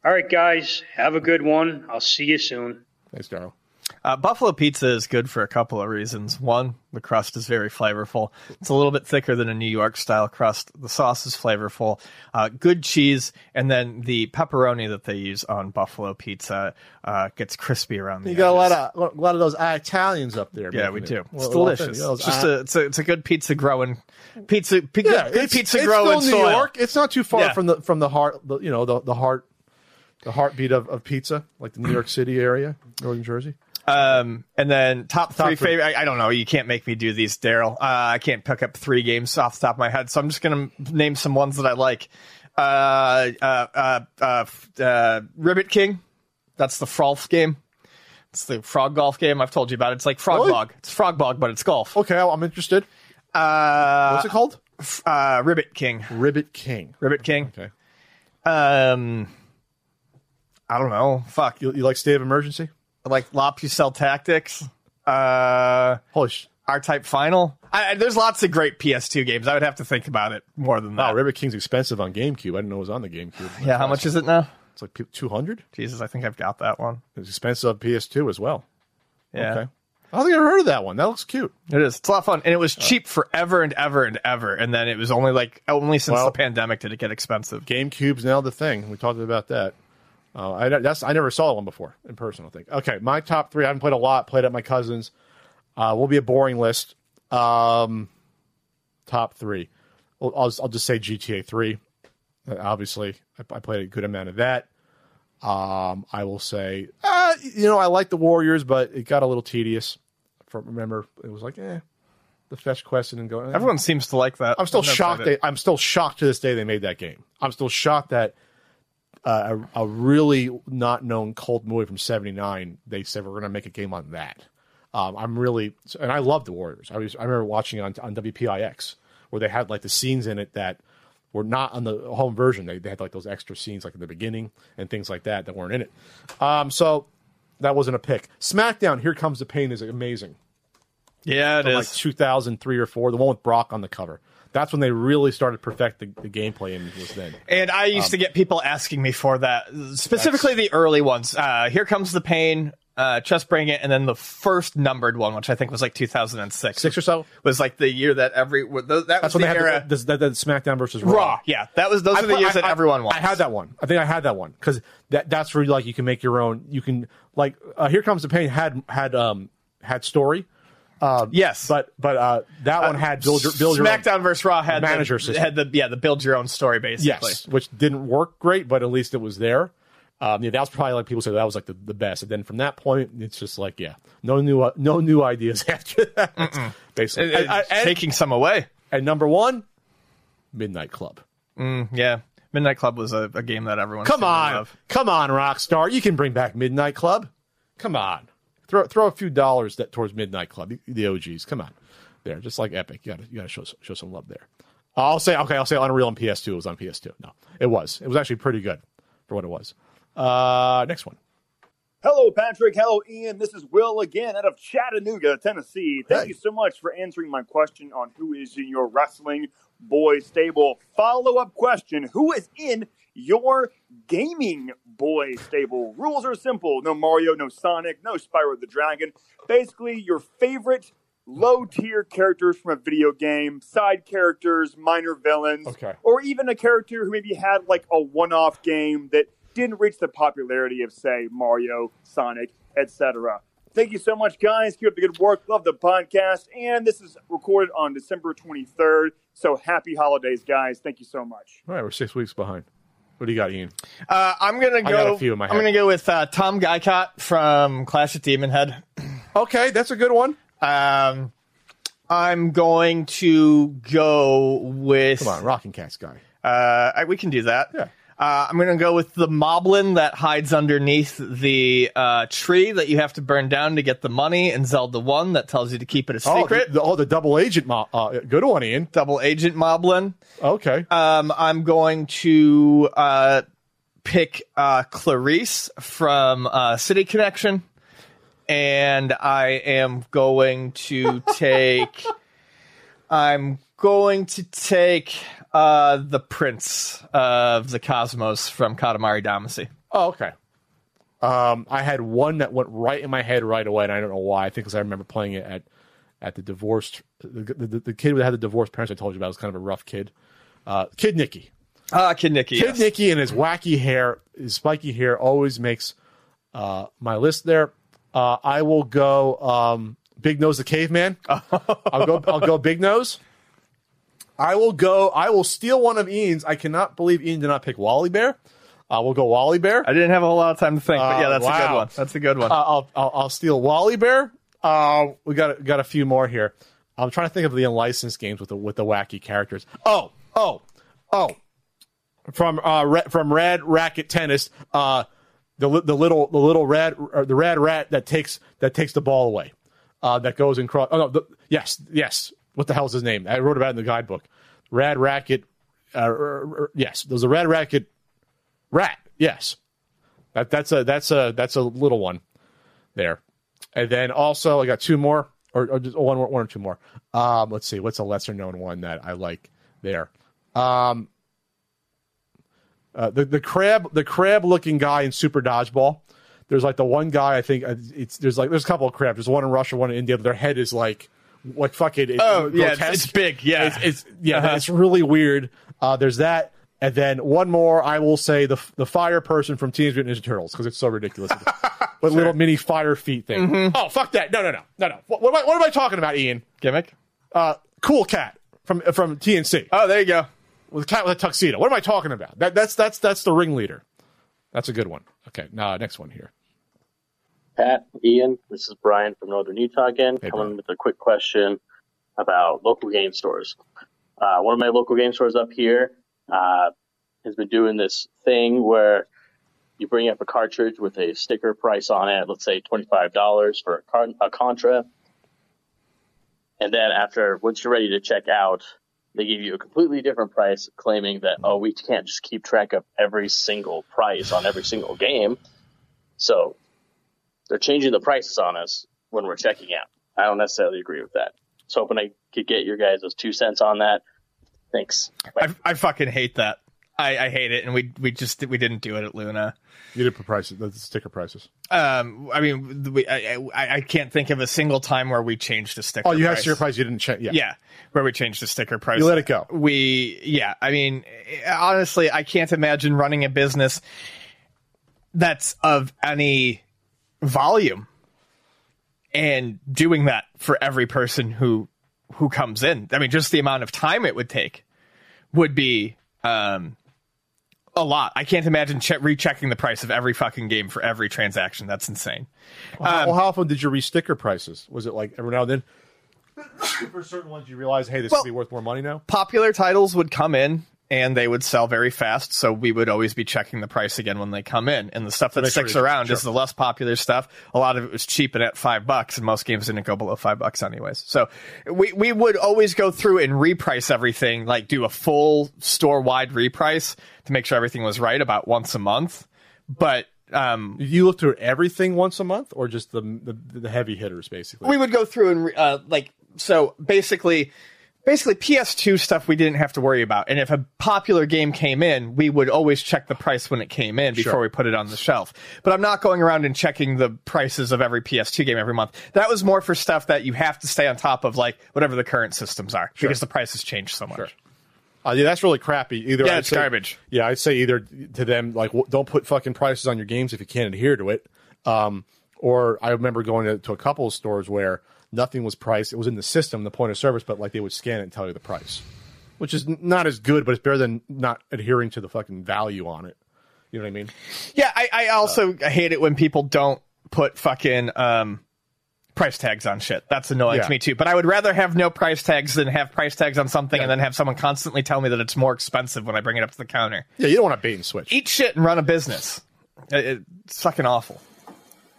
All right, guys, have a good one. I'll see you soon. Thanks, Daryl. Uh, Buffalo pizza is good for a couple of reasons. One, the crust is very flavorful. It's a little bit thicker than a New York style crust. The sauce is flavorful. Uh, good cheese, and then the pepperoni that they use on Buffalo pizza uh, gets crispy around the edges. You got a lot of a lot of those Italians up there. Yeah, we it. do. It's well, delicious. It's just a, it's a it's a good pizza growing pizza. P- yeah, good, pizza it's growing New soil. York. It's not too far Yeah. from the from the heart. The, you know the the heart, the heartbeat of, of pizza, like the New York City area, Northern Jersey. Um, and then top, three three. favorite. I, I don't know. You can't make me do these, Daryl. Uh, I can't pick up three games off the top of my head, so I'm just gonna name some ones that I like. Uh, uh, uh, uh, uh, Ribbit King. That's the Frolf game. It's the frog golf game. I've told you about. it. It's like frog Really? bog. It's frog bog, but it's golf. Okay, I'm interested. Uh, What's it called? f- uh, Ribbit King. Ribbit King. Ribbit King. Okay. Um, I don't know. Fuck. You, you like State of Emergency? Like La Pucelle Tactics. Uh. Holy sh- R Type Final. I, I- there's lots of great PS2 games. I would have to think about it more than that. Wow, Ribbit King's expensive on GameCube. I didn't know it was on the GameCube. yeah, how much is it now? It's like two hundred. Jesus, I think I've got that one. It's expensive on PS2 as well. Yeah, Okay. I don't think I've heard of that one. That looks cute. it is. It's a lot of fun, and it was cheap forever and ever and ever. And then it was only like only since Well- the pandemic did it get expensive. GameCube's now the thing. We talked about that. Uh, I that's I never saw one before in person. I think. Okay, my top three. I haven't played a lot. Played at my cousin's. Uh, will be a boring list. Um, top three. Well, I'll I'll just say GTA three. Uh, obviously, I, I played a good amount of that. Um, I will say, uh, you know, I like the Warriors, but it got a little tedious. From remember, it was like, eh, the fetch quest and go. eh. Everyone seems to like that. I'm still shocked. They, I'm still shocked to this day they made that game. I'm still shocked that uh, a, a really not known cult movie from '79. They said we're going to make a game on that. Um, I'm really, and I love the Warriors. I was, I remember watching it on on WPIX where they had like the scenes in it that were not on the home version. They, they had like those extra scenes like in the beginning and things like that that weren't in it. Um, so that wasn't a pick. SmackDown, Here Comes the Pain is amazing. Yeah, it From is. like 2003 or four, the one with Brock on the cover. That's when they really started to perfect the, the gameplay and was then. And I used to Um, get people asking me for that, specifically the early ones. Uh, Here comes the pain, uh, just bring it, and then the first numbered one, which I think was like 2006, Six or so? was like the year that every that was That's when the they had era. the, the, the, the SmackDown versus Raw. Raw, yeah, that was those I are the put- years I- that I- everyone wants. I had that one. I think I had that one because that that's where like you can make your own. You can like uh, here comes the pain had had um had story, Yes, but but uh that one had build your build your own- SmackDown versus Raw had manager the, system. had the yeah the build your own story basically. yes, which didn't work great, but at least it was there. Um, yeah, that was probably like people say that was like the, the best. And then from that point, it's just like yeah, no new uh, no new ideas (laughs) after that. Basically, It- it's and- taking some away. and number one, Midnight Club. Yeah, Midnight Club was a, a game that everyone Come on, come on, Rockstar. You can bring back Midnight Club. Come on, throw throw a few dollars that towards Midnight Club. The OGs. Come on, there. Just like Epic, you got you got to show show some love there. I'll say okay. I'll say Unreal on PS2. It was on PS2. No, it was. It was actually pretty good for what it was. Uh, next one. Hello, Patrick. Hello, Ian. This is Will again out of Chattanooga, Tennessee. Thank Hey. you so much for answering my question on who is in your wrestling boy stable. Follow up question Who is in your gaming boy stable? Rules are simple no Mario, no Sonic, no Spyro the Dragon. Basically, your favorite low tier characters from a video game, side characters, minor villains, Okay. or even a character who maybe had like a one off game that didn't reach the popularity of, say, Mario, Sonic, etc. Thank you so much, guys. Keep up the good work. Love the podcast. And this is recorded on December 23rd. So happy holidays, guys. Thank you so much. All right, we're six weeks behind. What do you got, Ian? Uh, I'm gonna go. I got a few in my I'm gonna go with uh, Tom Guycot from Clash of Demon Head. Okay, that's a good one. Um, I'm going to go with. Come on, Rockin' Kats guy. Uh, I- we can do that. Yeah. Uh, I'm going to go with the moblin that hides underneath the uh, tree that you have to burn down to get the money, and Zelda 1 that tells you to keep it a Oh, secret. the, oh, the double agent. Mo- uh, good one, Ian. Double agent moblin. Okay. Um, I'm going to uh, pick uh, Clarice from uh, City Connection, and I am going to (laughs) take. I'm going to take uh, the Prince of the Cosmos from Katamari Damacy. Oh, okay. Um, I had one that went right in my head right away, and I don't know why. I think because I remember playing it at at the divorced the, the, the kid that had the divorced parents I told you about was kind of a rough kid. Uh, kid Niki, Ah, Kid Niki. Kid yes. Niki, and his wacky hair, his spiky hair, always makes uh, my list there. Uh, I will go um, Big Nose the Caveman. (laughs) I'll go. I'll go Big Nose. I will go. I will steal one of Ian's. I cannot believe Ian did not pick Wally Bear. Uh, we'll go Wally Bear. I didn't have a whole lot of time to think, but Uh, yeah, that's a good one. That's a good one. Uh, I'll, I'll I'll steal Wally Bear. Uh, we got got a few more here. I'm trying to think of the unlicensed games with the with the wacky characters. Oh oh oh, from uh Ra- from Rad Racket Tennis. Uh, the the little the little red the red rat that takes that takes the ball away. Uh, that goes and cross. Oh no, the, yes yes. What the hell's his name? I wrote about it in the guidebook. Rad Racket. Uh, er, er, yes, there's a Rad Racket rat. Yes, that that's a that's a that's a little one there. And then also I got two more or, or just one one or two more. Um, let's see, what's a lesser known one that I like there? Um, uh, the the crab the crab looking guy in Super Dodgeball. There's like the one guy I think uh, it's there's like there's a couple of crabs. There's one in Russia, one in India. But their head is like like fucking it's Oh, yeah, it's- big, yeah. it's, it's yeah Uh-huh. it's really weird. Uh, there's that. And then one more, I will say the the fire person from Teenage Mutant Ninja Turtles because it's so ridiculous. (laughs) With little mini fire feet thing. Mm-hmm. Oh fuck that! No no no no no. What, what, am I, what am I talking about, Ian? Gimmick? Uh, cool cat from from TNC Oh, there you go. Pat, Ian, this is Brian from Northern Utah again, Hey, coming Brian. with a quick question about local game stores. Uh, one of my local game stores up here, uh, has been doing this thing where you bring up a cartridge with a sticker price on it, let's say $25 for a, car- a Contra. And then after, once you're ready to check out, they give you a completely different price, claiming that, oh, we can't just keep track of every single price on every single game. So they're changing the prices on us when we're checking out. I don't necessarily agree with that. So hoping I could get your guys' two cents on that. Thanks. I, I fucking hate that. I, I hate it, and we we just we didn't do it at Luna. You did put prices, the sticker prices. Um, I mean, we, I, I I can't think of a single time where we changed a sticker. Oh, you had price. sticker price. You didn't check. Yeah. Yeah, where we changed the sticker price. You let it go. We, yeah. I mean, honestly, I can't imagine running a business that's of any volume and doing that for every person who who comes in. I mean, just the amount of time it would take would be um, a lot. I can't imagine che- rechecking the price of every fucking game for every transaction. That's insane. Well, how, well, how often did you re-sticker prices? Was it like every now and then? For certain ones, you realize, hey, this Well- will be worth more money now. popular titles would come in and they would sell very fast. So we would always be checking the price again when they come in. And the stuff that make sure sticks you- around is the less popular stuff. A lot of it was cheap and at five bucks, and most games didn't go below five bucks anyways. So we, we would always go through and reprice everything, like do a full store wide reprice to make sure everything was right about once a month. But um, You look through everything once a month, or just the the, the heavy hitters, basically. we would go through and re- uh, like so basically basically ps2 stuff we didn't have to worry about and if a popular game came in we would always check the price when it came in before Sure. we put it on the shelf but i'm not going around and checking the prices of every ps2 game every month that was more for stuff that you have to stay on top of like whatever the current systems are because the prices change so much Uh, yeah, that's really crappy. Either Yeah, I'd it's say- garbage. Yeah, I'd say either to them like w- don't put fucking prices on your games if you can't adhere to it. Um, or I remember going to, to a couple of stores where nothing was priced. It was in the system, the point of service, but like they would scan it and tell you the price, which is not as good, but it's better than not adhering to the fucking value on it. You know what I mean? yeah i, I also hate it when people don't put fucking um price tags on shit. That's annoying Yeah. to me too. But I would rather have no price tags than have price tags on something and then have someone constantly tell me that it's more expensive when I bring it up to the counter. Yeah, you don't want to bait and switch. Eat shit and run a business. It- it's fucking awful.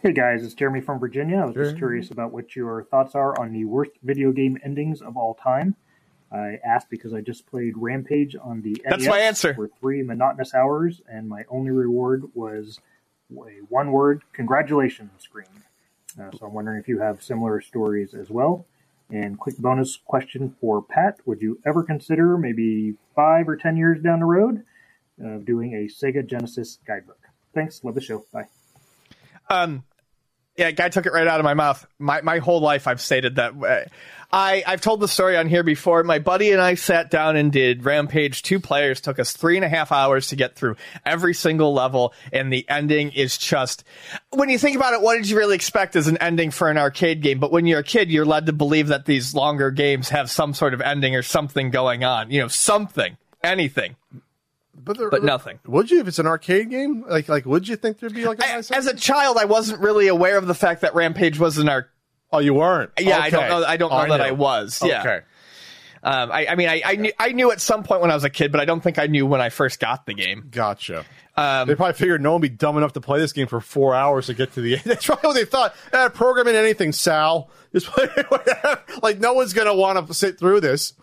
Hey guys, it's Jeremy from Virginia. I was just curious about what your thoughts are on the worst video game endings of all time. I asked because I just played Rampage on the That's NES my answer. for three monotonous hours, and my only reward was a one-word "congratulations" screen. Uh, so I'm wondering if you have similar stories as well. And quick bonus question for Pat: Would you ever consider, maybe five or ten years down the road, of doing a Sega Genesis guidebook? Thanks. Love the show. Bye. Um, yeah, guy took it right out of my mouth. My my whole life, I've stated that. uh, I I've told the story on here before. My buddy and I sat down and did Rampage. Two players took us three and a half hours to get through every single level, and the ending is just. When you think about it, what did you really expect as an ending for an arcade game? But when you're a kid, you're led to believe that these longer games have some sort of ending or something going on. You know, something, anything. But, there, But nothing. Would you if it's an arcade game? Like like would you think there'd be like a I- nice as a child, I wasn't really aware of the fact that Rampage was an arcade. Oh, you weren't. Yeah, I don't know. I don't know Oh, that. I was. Yeah. Okay. Um, I, I mean, I, I knew I knew at some point when I was a kid, but I don't think I knew when I first got the game. Gotcha. Um, they probably figured no one would be dumb enough to play this game for four hours to get to the end. (laughs) That's probably what they thought. Eh, program in anything, Sal. Just play (laughs) whatever. like no one's gonna want to sit through this.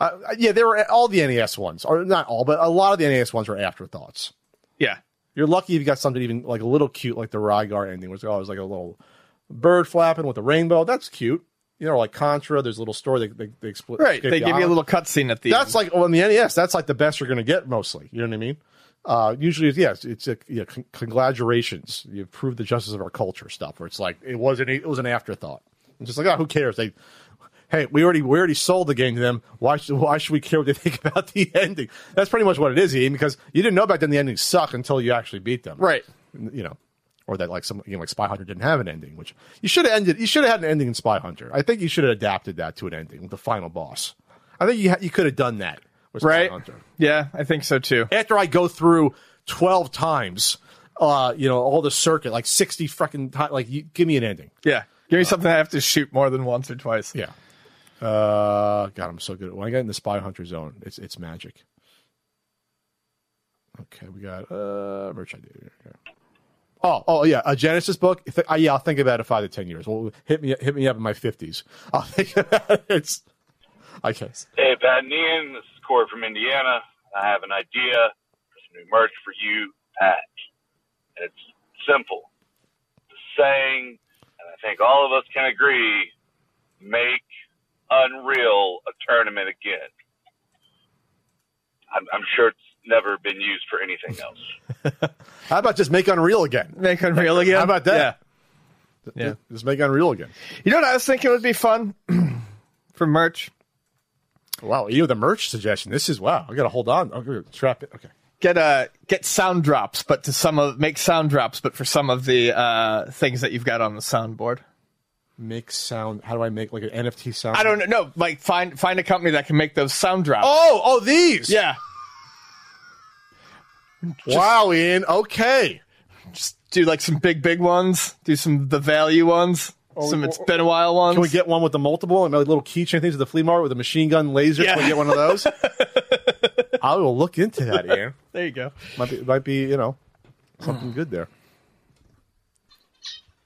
Uh, yeah, they were all the NES ones, or not all, but a lot of the NES ones were afterthoughts. Yeah. You're lucky if you got something even like a little cute, like the Rygar ending, which always like a little bird flapping with a rainbow. That's cute. You know, like Contra. There's a little story they they, they split. Right. They the give you a little cutscene at the That's end. like on the NES. That's like the best you're going to get mostly. You know what I mean? Uh, usually, it's- yes, it's a yeah, con- congratulations. You've proved the justice of our culture stuff. Where it's like it wasn't. It was an afterthought. It's just like, oh, who cares? They, hey, we already we already sold the game to them. Why should why should we care what they (laughs) think about the ending? That's pretty much what it is, Ian. Because you didn't know back then the endings suck until you actually beat them, right. You know. Or that like some you know, like Spy Hunter didn't have an ending, which you should have ended. You should have had an ending in Spy Hunter. I think you should have adapted that to an ending with the final boss. I think you ha- you could have done that with Spy Hunter Yeah, I think so too. after I go through 12 times, uh, you know, all the circuit, like 60 fucking times, like, you, give me an ending. Yeah. Give me something I have to shoot more than once or twice. Yeah. Uh, God, I'm so good. When I get in the Spy Hunter zone, it's, it's magic. Okay, we got uh merch idea. here. Oh, oh yeah, a Genesis book. Uh, yeah, I'll think about it five to ten years. Well, hit me, hit me up in my fifties. (laughs) I'll think about it. It's okay. Hey, Pat and Ian, this is Corey from Indiana. I have an idea for some new merch for you, Pat. And it's simple. The saying, and I think all of us can agree, make Unreal a tournament again. I'm, I'm sure it's never been used for anything else. (laughs) How about just make Unreal again? Make Unreal again. How about that? Yeah. Yeah. Just make Unreal again. You know what I was thinking would be fun (clears throat) for merch? Wow, you the merch suggestion. This is wow. I got to hold on. I'm gonna trap it. Okay. Get uh get sound drops, but to some of make sound drops, but for some of the uh things that you've got on the soundboard. Make sound. How do I make like an NFT sound? I don't know. No, like find find a company that can make those sound drops. Oh, oh, these. Yeah. wow, Ian. Okay. Just do like some big, big ones. Do some the value ones. Oh, some it's oh, been a while ones. Can we get one with the multiple and like little keychain things at the flea market with a machine gun laser? Yeah. Can we get one of those? (laughs) I will look into that, Ian. There you go. Might be, might be, you know, something good there.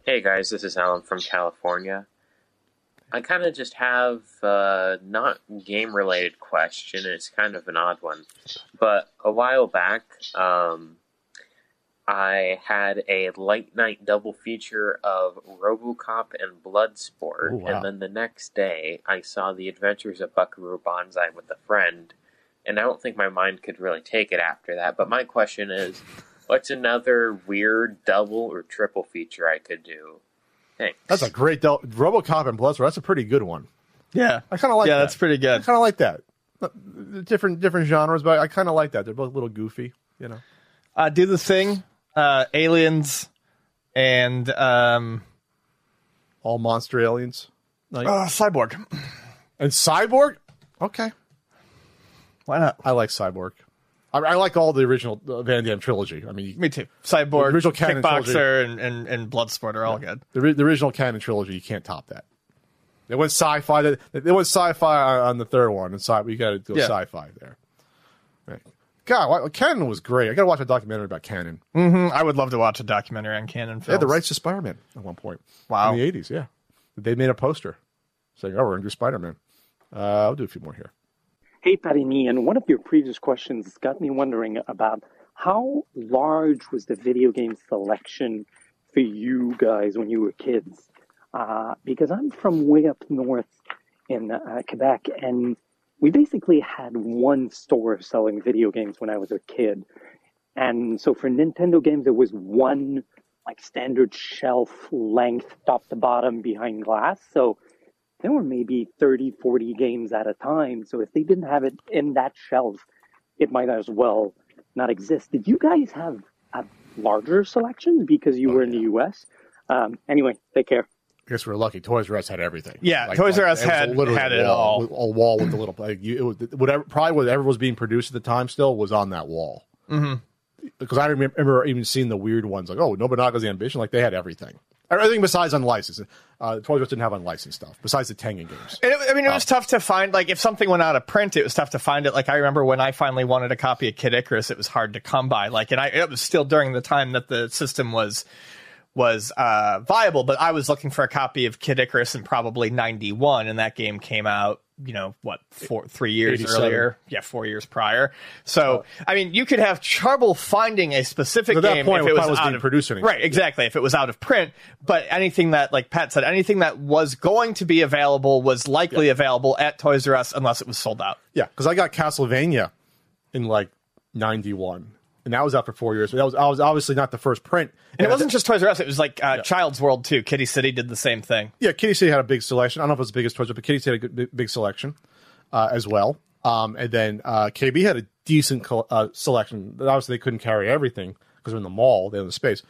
Hey guys, this is Alan from California. I kind of just have uh, not game related question. It's kind of an odd one, but a while back, um, I had a late night double feature of RoboCop and Bloodsport, Oh, wow. and then the next day I saw The Adventures of Buckaroo Banzai with a friend, and I don't think my mind could really take it after that. But my question is, what's another weird double or triple feature I could do? Thanks. That's a great del- RoboCop and Bloodsport. That's a pretty good one. Yeah. I kind of like that. yeah, that. that's pretty good. I kind of like that. Uh, Different different genres, but I kind of like that. They're both a little goofy, you know. Uh, do the thing, uh, aliens, and um, All monster aliens. Like, uh, cyborg. and Cyborg. Okay, Why not? I like Cyborg. I, I like all the original uh, Van Damme trilogy. I mean, you- Me too. Cyborg, original Cannon Kickboxer, and, and, and Bloodsport are all good. the, the original Cannon trilogy, you can't top that. They went sci-fi. They, they went sci-fi on, on the third one, and sci- We got to go Yeah. sci-fi there. Right. God, why- Cannon was great. I got to watch a documentary about Cannon. hmm I would love to watch a documentary on Cannon films. They had the rights to Spider-Man at one point. Wow. In the '80s, yeah. They made a poster saying, "Oh, we're going to do Spider-Man." Uh, I'll do a few more here. Hey, Patty and Ian, one of your previous questions got me wondering about how large was the video game selection for you guys when you were kids? Uh, because I'm from way up north in uh, Quebec, and we basically had one store selling video games when I was a kid. And so for Nintendo games, there was one like standard shelf length, top to bottom, behind glass. So there were maybe 30, 40 games at a time. So if they didn't have it in that shelf, it might as well not exist. Did you guys have a larger selections because you were in the US? Um, anyway, take care. I guess we are lucky. Toys R Us had everything. Yeah, Toys R Us it had- literally had a it wall, all. with- A wall with the little like you, it was whatever probably whatever was being produced at the time still was on that wall. Mhm. Because I remember, remember even seeing the weird ones like oh Nobunaga's Ambition like they had everything. Everything besides unlicensed. Uh, Toys R Us didn't have unlicensed stuff besides the Tengen games. And it, I mean, it was tough to find. Like, if something went out of print, it was tough to find it. Like, I remember when I finally wanted a copy of Kid Icarus, it was hard to come by. Like, and I it was still during the time that the system was was uh, viable. But I was looking for a copy of Kid Icarus in probably '91, and that game came out. You know what? Four, three years 87. earlier. Yeah, four years prior. So, I mean, you could have trouble finding a specific At that game point, if it was was out of produced anyway. right. Exactly. If it was out of print, but anything that, like Pat said, anything that was going to be available was likely available at Toys R Us unless it was sold out. Yeah, because I got Castlevania in like '91, and that was out for four years. But that was I was obviously not the first print. And it wasn't just Toys R Us; it was like uh, Child's World too. Kiddie City did the same thing. Yeah, Kiddie City had a big selection. I don't know if it was as big as Toys R Us, but Kiddie City had a good, big, big selection uh, as well. Um, and then uh, KB had a decent col- uh, selection. But Obviously, they couldn't carry everything because they're in the mall, they have the space.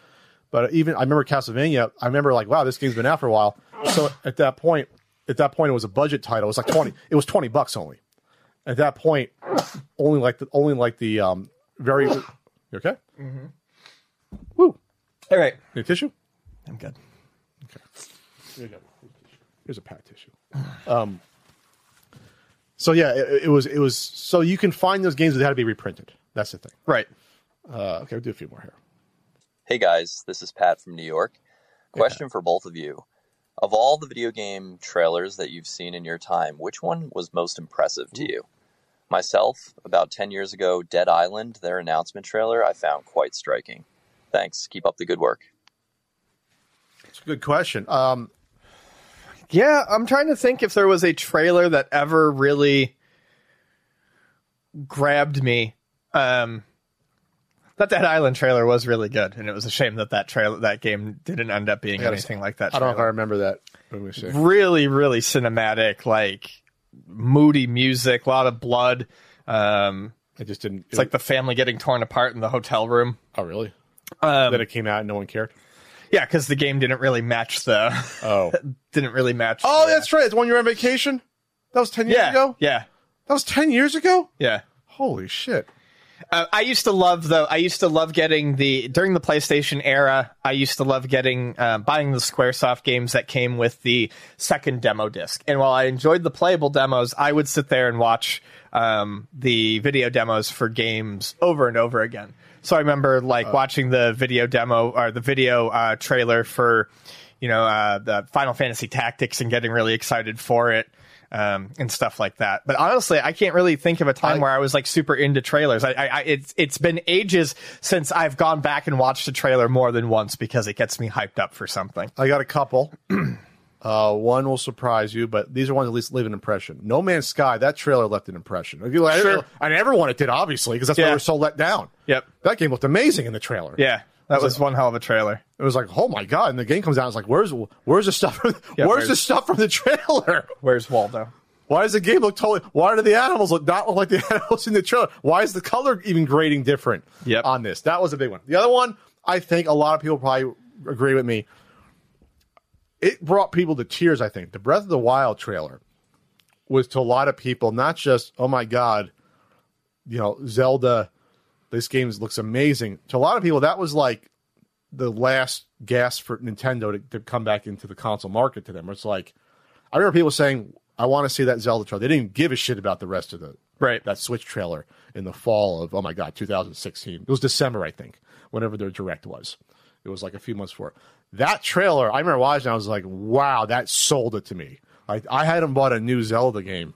But even I remember Castlevania. I remember like, wow, this game's been out for a while. So at that point, at that point, it was a budget title. It was like twenty. It was twenty bucks only. At that point, only like the only like the um very. You okay? Mm-hmm. Woo. All right. Need a tissue? I'm good. Okay. Here you go. Here's a pat tissue. Um, so yeah, it, it was it was so you can find those games that had to be reprinted. That's the thing. Right. Uh, okay, we'll do a few more here. Hey guys, this is Pat from New York. Question for both of you. Of all the video game trailers that you've seen in your time, which one was most impressive to you? Myself, about 10 years ago, Dead Island, their announcement trailer, I found quite striking. Thanks. Keep up the good work. It's a good question. Um, Yeah, I'm trying to think if there was a trailer that ever really grabbed me. Um, that Dead Island trailer was really good, and it was a shame that that trailer, that game, didn't end up being anything say, like that. I don't know if I remember that. Let me see. really, really cinematic, like moody music, a lot of blood. Um, I just didn't. it's like the family getting torn apart in the hotel room. Oh, really? Um, Then it came out and no one cared. yeah, because the game didn't really match the (laughs) Oh. didn't really match. oh, the- that's right. It's when you're on vacation. That was ten years yeah, ago. yeah, That was ten years ago. yeah. Holy shit! Uh, I used to love though. I used to love getting the during the PlayStation era. I used to love getting uh, buying the SquareSoft games that came with the second demo disc. And while I enjoyed the playable demos, I would sit there and watch um, the video demos for games over and over again. So I remember like watching the video demo or the video uh, trailer for you know uh, the Final Fantasy Tactics and getting really excited for it um, and stuff like that. But honestly, I can't really think of a time I- where I was like super into trailers. I, I, I it's it's been ages since I've gone back and watched a trailer more than once because it gets me hyped up for something. I got a couple. (clears throat) uh, one will surprise you, but these are ones that at least leave an impression. No Man's Sky. That trailer left an impression. You- I- Sure. and everyone it did, obviously, because that's why Yeah. we're so let down. Yep. That game looked amazing in the trailer. Yeah, that was one hell of a trailer. It was like, oh my god! And the game comes out. It's like, where's where's the stuff? From, (laughs) Yeah, where's where's- the stuff from the trailer? Where's Waldo? Why does the game look totally? Why do the animals look not look like the (laughs) animals in the trailer? Why is the color even grading different? Yep. On this, that was a big one. The other one, I think a lot of people probably agree with me. It brought people to tears. I think the Breath of the Wild trailer was to a lot of people not just oh my god, you know Zelda, this game looks amazing. To a lot of people, that was like the last gas for Nintendo to, to come back into the console market to them. It's like I remember people saying, "I want to see that Zelda trailer." They didn't give a shit about the rest of the Right. that Switch trailer in the fall of oh my god, 2016. It was December, I think, whenever their direct was. It was like a few months before that trailer. I remember watching. I was like, "Wow, that sold it to me." Like I hadn't bought a new Zelda game.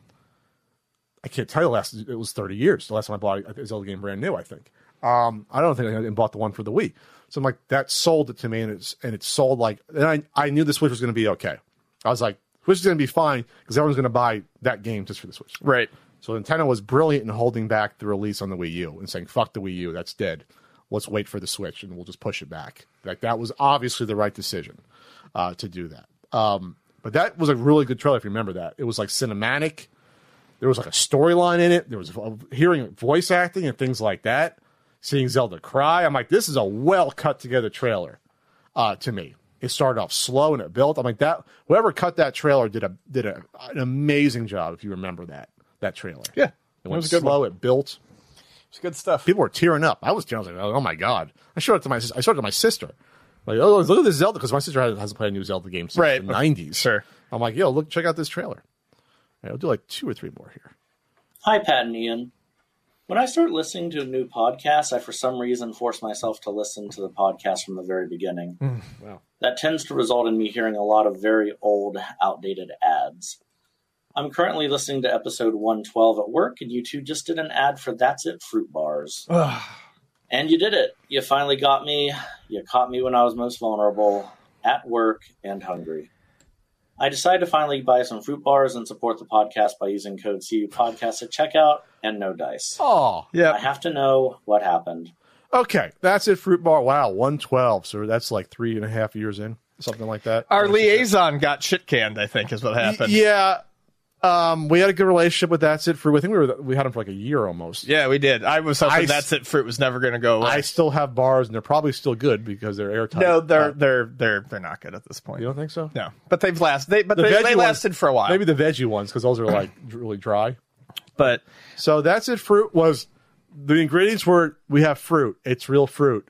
I can't tell you the last. It was 30 years. The last time I bought a Zelda game brand new, I think. Um, I don't think I bought the one for the Wii. So I'm like, that sold it to me, and it's and it sold like, and I I knew the Switch was going to be okay. I was like, Switch is going to be fine because everyone's going to buy that game just for the Switch. Right. So Nintendo was brilliant in holding back the release on the Wii U and saying, "Fuck the Wii U, that's dead. Let's wait for the Switch and we'll just push it back." Like that was obviously the right decision uh, to do that. Um, but that was a really good trailer if you remember that. It was like cinematic. There was like a storyline in it. There was hearing voice acting and things like that. Seeing Zelda cry, I'm like, this is a well cut together trailer. Uh, to me, it started off slow and it built. I'm like that. Whoever cut that trailer did a did a, an amazing job. If you remember that that trailer, Yeah. it It went was a good slow. one. It built. It's good stuff. People were tearing up. I was tearing. I was like, oh my god. I showed it to my. I showed it to my sister. Like, oh, look at this Zelda because my sister hasn't hasn't played a new Zelda game since Right. the '90s. Sure. I'm like, yo, look, check out this trailer. Yeah, I'll do like two or three more here. Hi, Pat and Ian. When I start listening to a new podcast, I for some reason force myself to listen to the podcast from the very beginning. Hmm. Wow. That tends to result in me hearing a lot of very old, outdated ads. I'm currently listening to episode 112 at work, and you two just did an ad for That's It Fruit Bars. And you did it. You finally got me. You caught me when I was most vulnerable, at work, and hungry. I decided to finally buy some fruit bars and support the podcast by using code CU Podcast at checkout and no dice. Oh, yeah. I have to know what happened. okay. That's it. Fruit bar. Wow, one twelve. So that's like three and a half years in, something like that. Our liaison got shit canned. I think is what happened. Yeah. Um, we had a good relationship with That's It Fruit. I think we were we had them for like a year almost. Yeah, we did. I was hoping I that's it. Fruit was never going to go away. I still have bars, and they're probably still good because they're airtight. no, they're Uh, they're they're they're not good at this point. you don't think so? No, but they've lasted. They, but The they, veggie they ones- lasted for a while. Maybe the veggie ones because those are like (clears throat) really dry. but So that's it. Fruit was the ingredients were we have fruit. It's real fruit,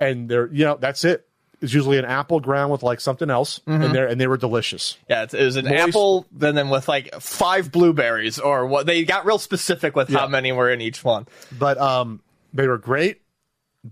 and they're you know that's it. It's usually an apple ground with like something else, Mm-hmm. and they and they were delicious. yeah, it's, it was an Moist- apple, then then with like five blueberries or what. They got real specific with Yeah. how many were in each one. But um, They were great.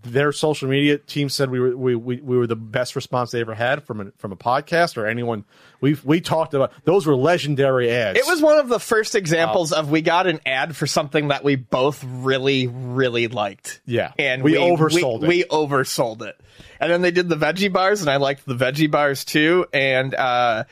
Their social media team said we were we, we, we were the best response they ever had from a, from a podcast or anyone. We we talked about those were legendary ads. It was one of the first examples of we got an ad for something that we both really, really liked. Yeah. And We oversold we, it. We oversold it. And then they did the veggie bars, and I liked the veggie bars too. And uh,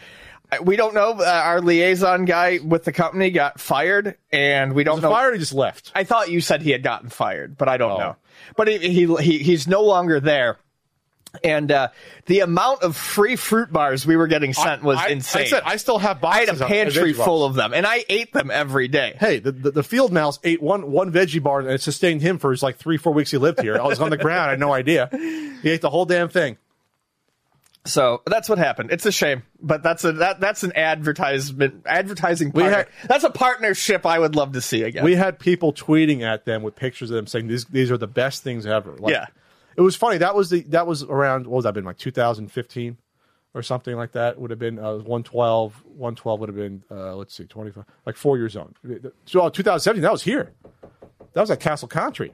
we don't know. Uh, our liaison guy with the company got fired, and we don't know. fired or he just left? I thought you said he had gotten fired, but I Oh. don't know. But he, he he he's no longer there. And uh, the amount of free fruit bars we were getting sent was I, insane. I said I still have I had a pantry full of them, and I ate them every day. Hey, the, the, the field mouse ate one one veggie bar and it sustained him for his like three four weeks he lived here. I was on the ground. I had no idea. He ate the whole damn thing. So that's what happened. It's a shame, but that's a that that's an advertisement advertising. We Partner. that's a partnership I would love to see again. We had people tweeting at them with pictures of them saying these these are the best things ever. Like, Yeah. it was funny. That was the that was around what was that been like 2015 or something like that would have been uh, 112 112 would have been uh, let's see 25 like four years on. So uh, 2017 that was here. That was at Castle Country.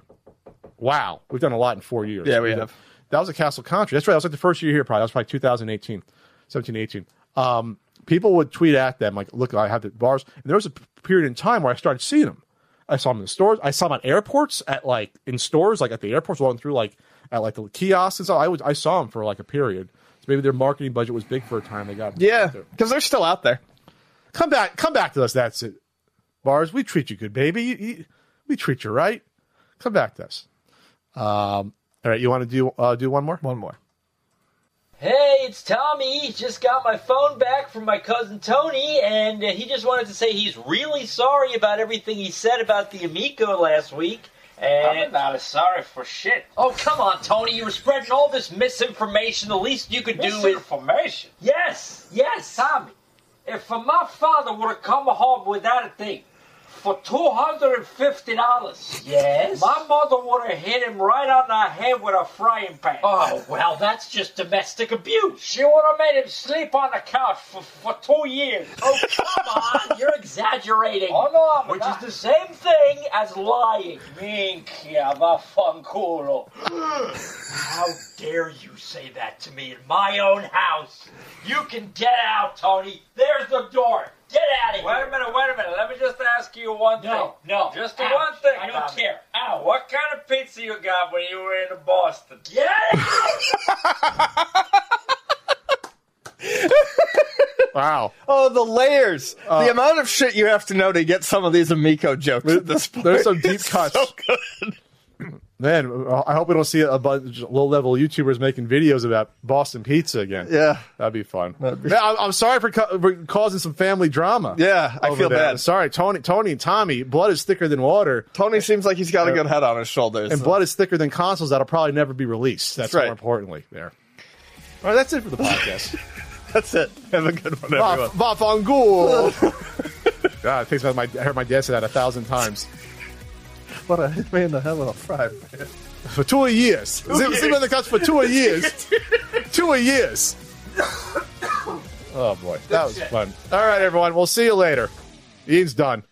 Wow, we've done a lot in four years. Yeah, we have. That was a Castle Country. That's right. That was like the first year here. Probably that was probably 2018, 17, 18. Um, people would tweet at them like, "Look, I have the bars." And there was a period in time where I started seeing them. I saw them in the stores. I saw them at airports, at like in stores, like at the airports, walking through like at like the kiosks and stuff. I was I saw them for like a period. So maybe their marketing budget was big for a time. They got yeah, because they're still out there. Come back, come back to us. That's it. Bars, we treat you good, baby. You- you- we treat you right. Come back to us. Um, all right, you want to do uh, do one more? One more. Hey, it's Tommy. Just got my phone back from my cousin Tony, and uh, he just wanted to say he's really sorry about everything he said about the Amico last week. And I'm not as sorry for shit. Oh, come on, Tony. You were spreading all this misinformation. The least you could do is. Misinformation? Yes, yes. Tommy, if my father would have come home with that thing for two hundred and fifty dollars, Yes? my mother would have hit him right on the head with a frying pan. Oh, well, that's just domestic abuse. She would have made him sleep on the couch for, for two years. Oh, come on. You're exaggerating. Oh no, I'm Which not. is the same thing as lying. Minchia, vaffanculo. How dare you say that to me in my own house? You can get out, Tony. There's the door. Get out of here. Wait a minute, wait a minute. Let me just ask you one No, thing. no. No. Just Ouch. one thing. I don't Tommy. care. Ow. What kind of pizza you got when you were in Boston? Get out! (laughs) Wow. Oh, the layers! the uh, amount of shit you have to know to get some of these Amico jokes at this point. (laughs) There's some deep cuts. So good. Man, I hope we don't see a bunch of low-level YouTubers making videos about Boston pizza again. Yeah. that'd be fun. That'd be- Man, I'm, I'm sorry for, ca- for causing some family drama. Yeah, I feel there. bad. Sorry, Tony, Tony, and Tommy. Blood is thicker than water, Tony seems like he's got a uh, good head on his shoulders. and blood is thicker than consoles that'll probably never be released. That's, That's right. more importantly. There. All right, that's it for the podcast. (laughs) That's it. Have a good one, everyone. va fangool. (laughs) God, it takes my, I heard my dad say that a thousand times. (laughs) What a hit me in the head with a fry pan. For two years. See, see on the couch for (laughs) two years. two years. (coughs) Oh boy, that was fun. All right, everyone. We'll see you later. Ian's done.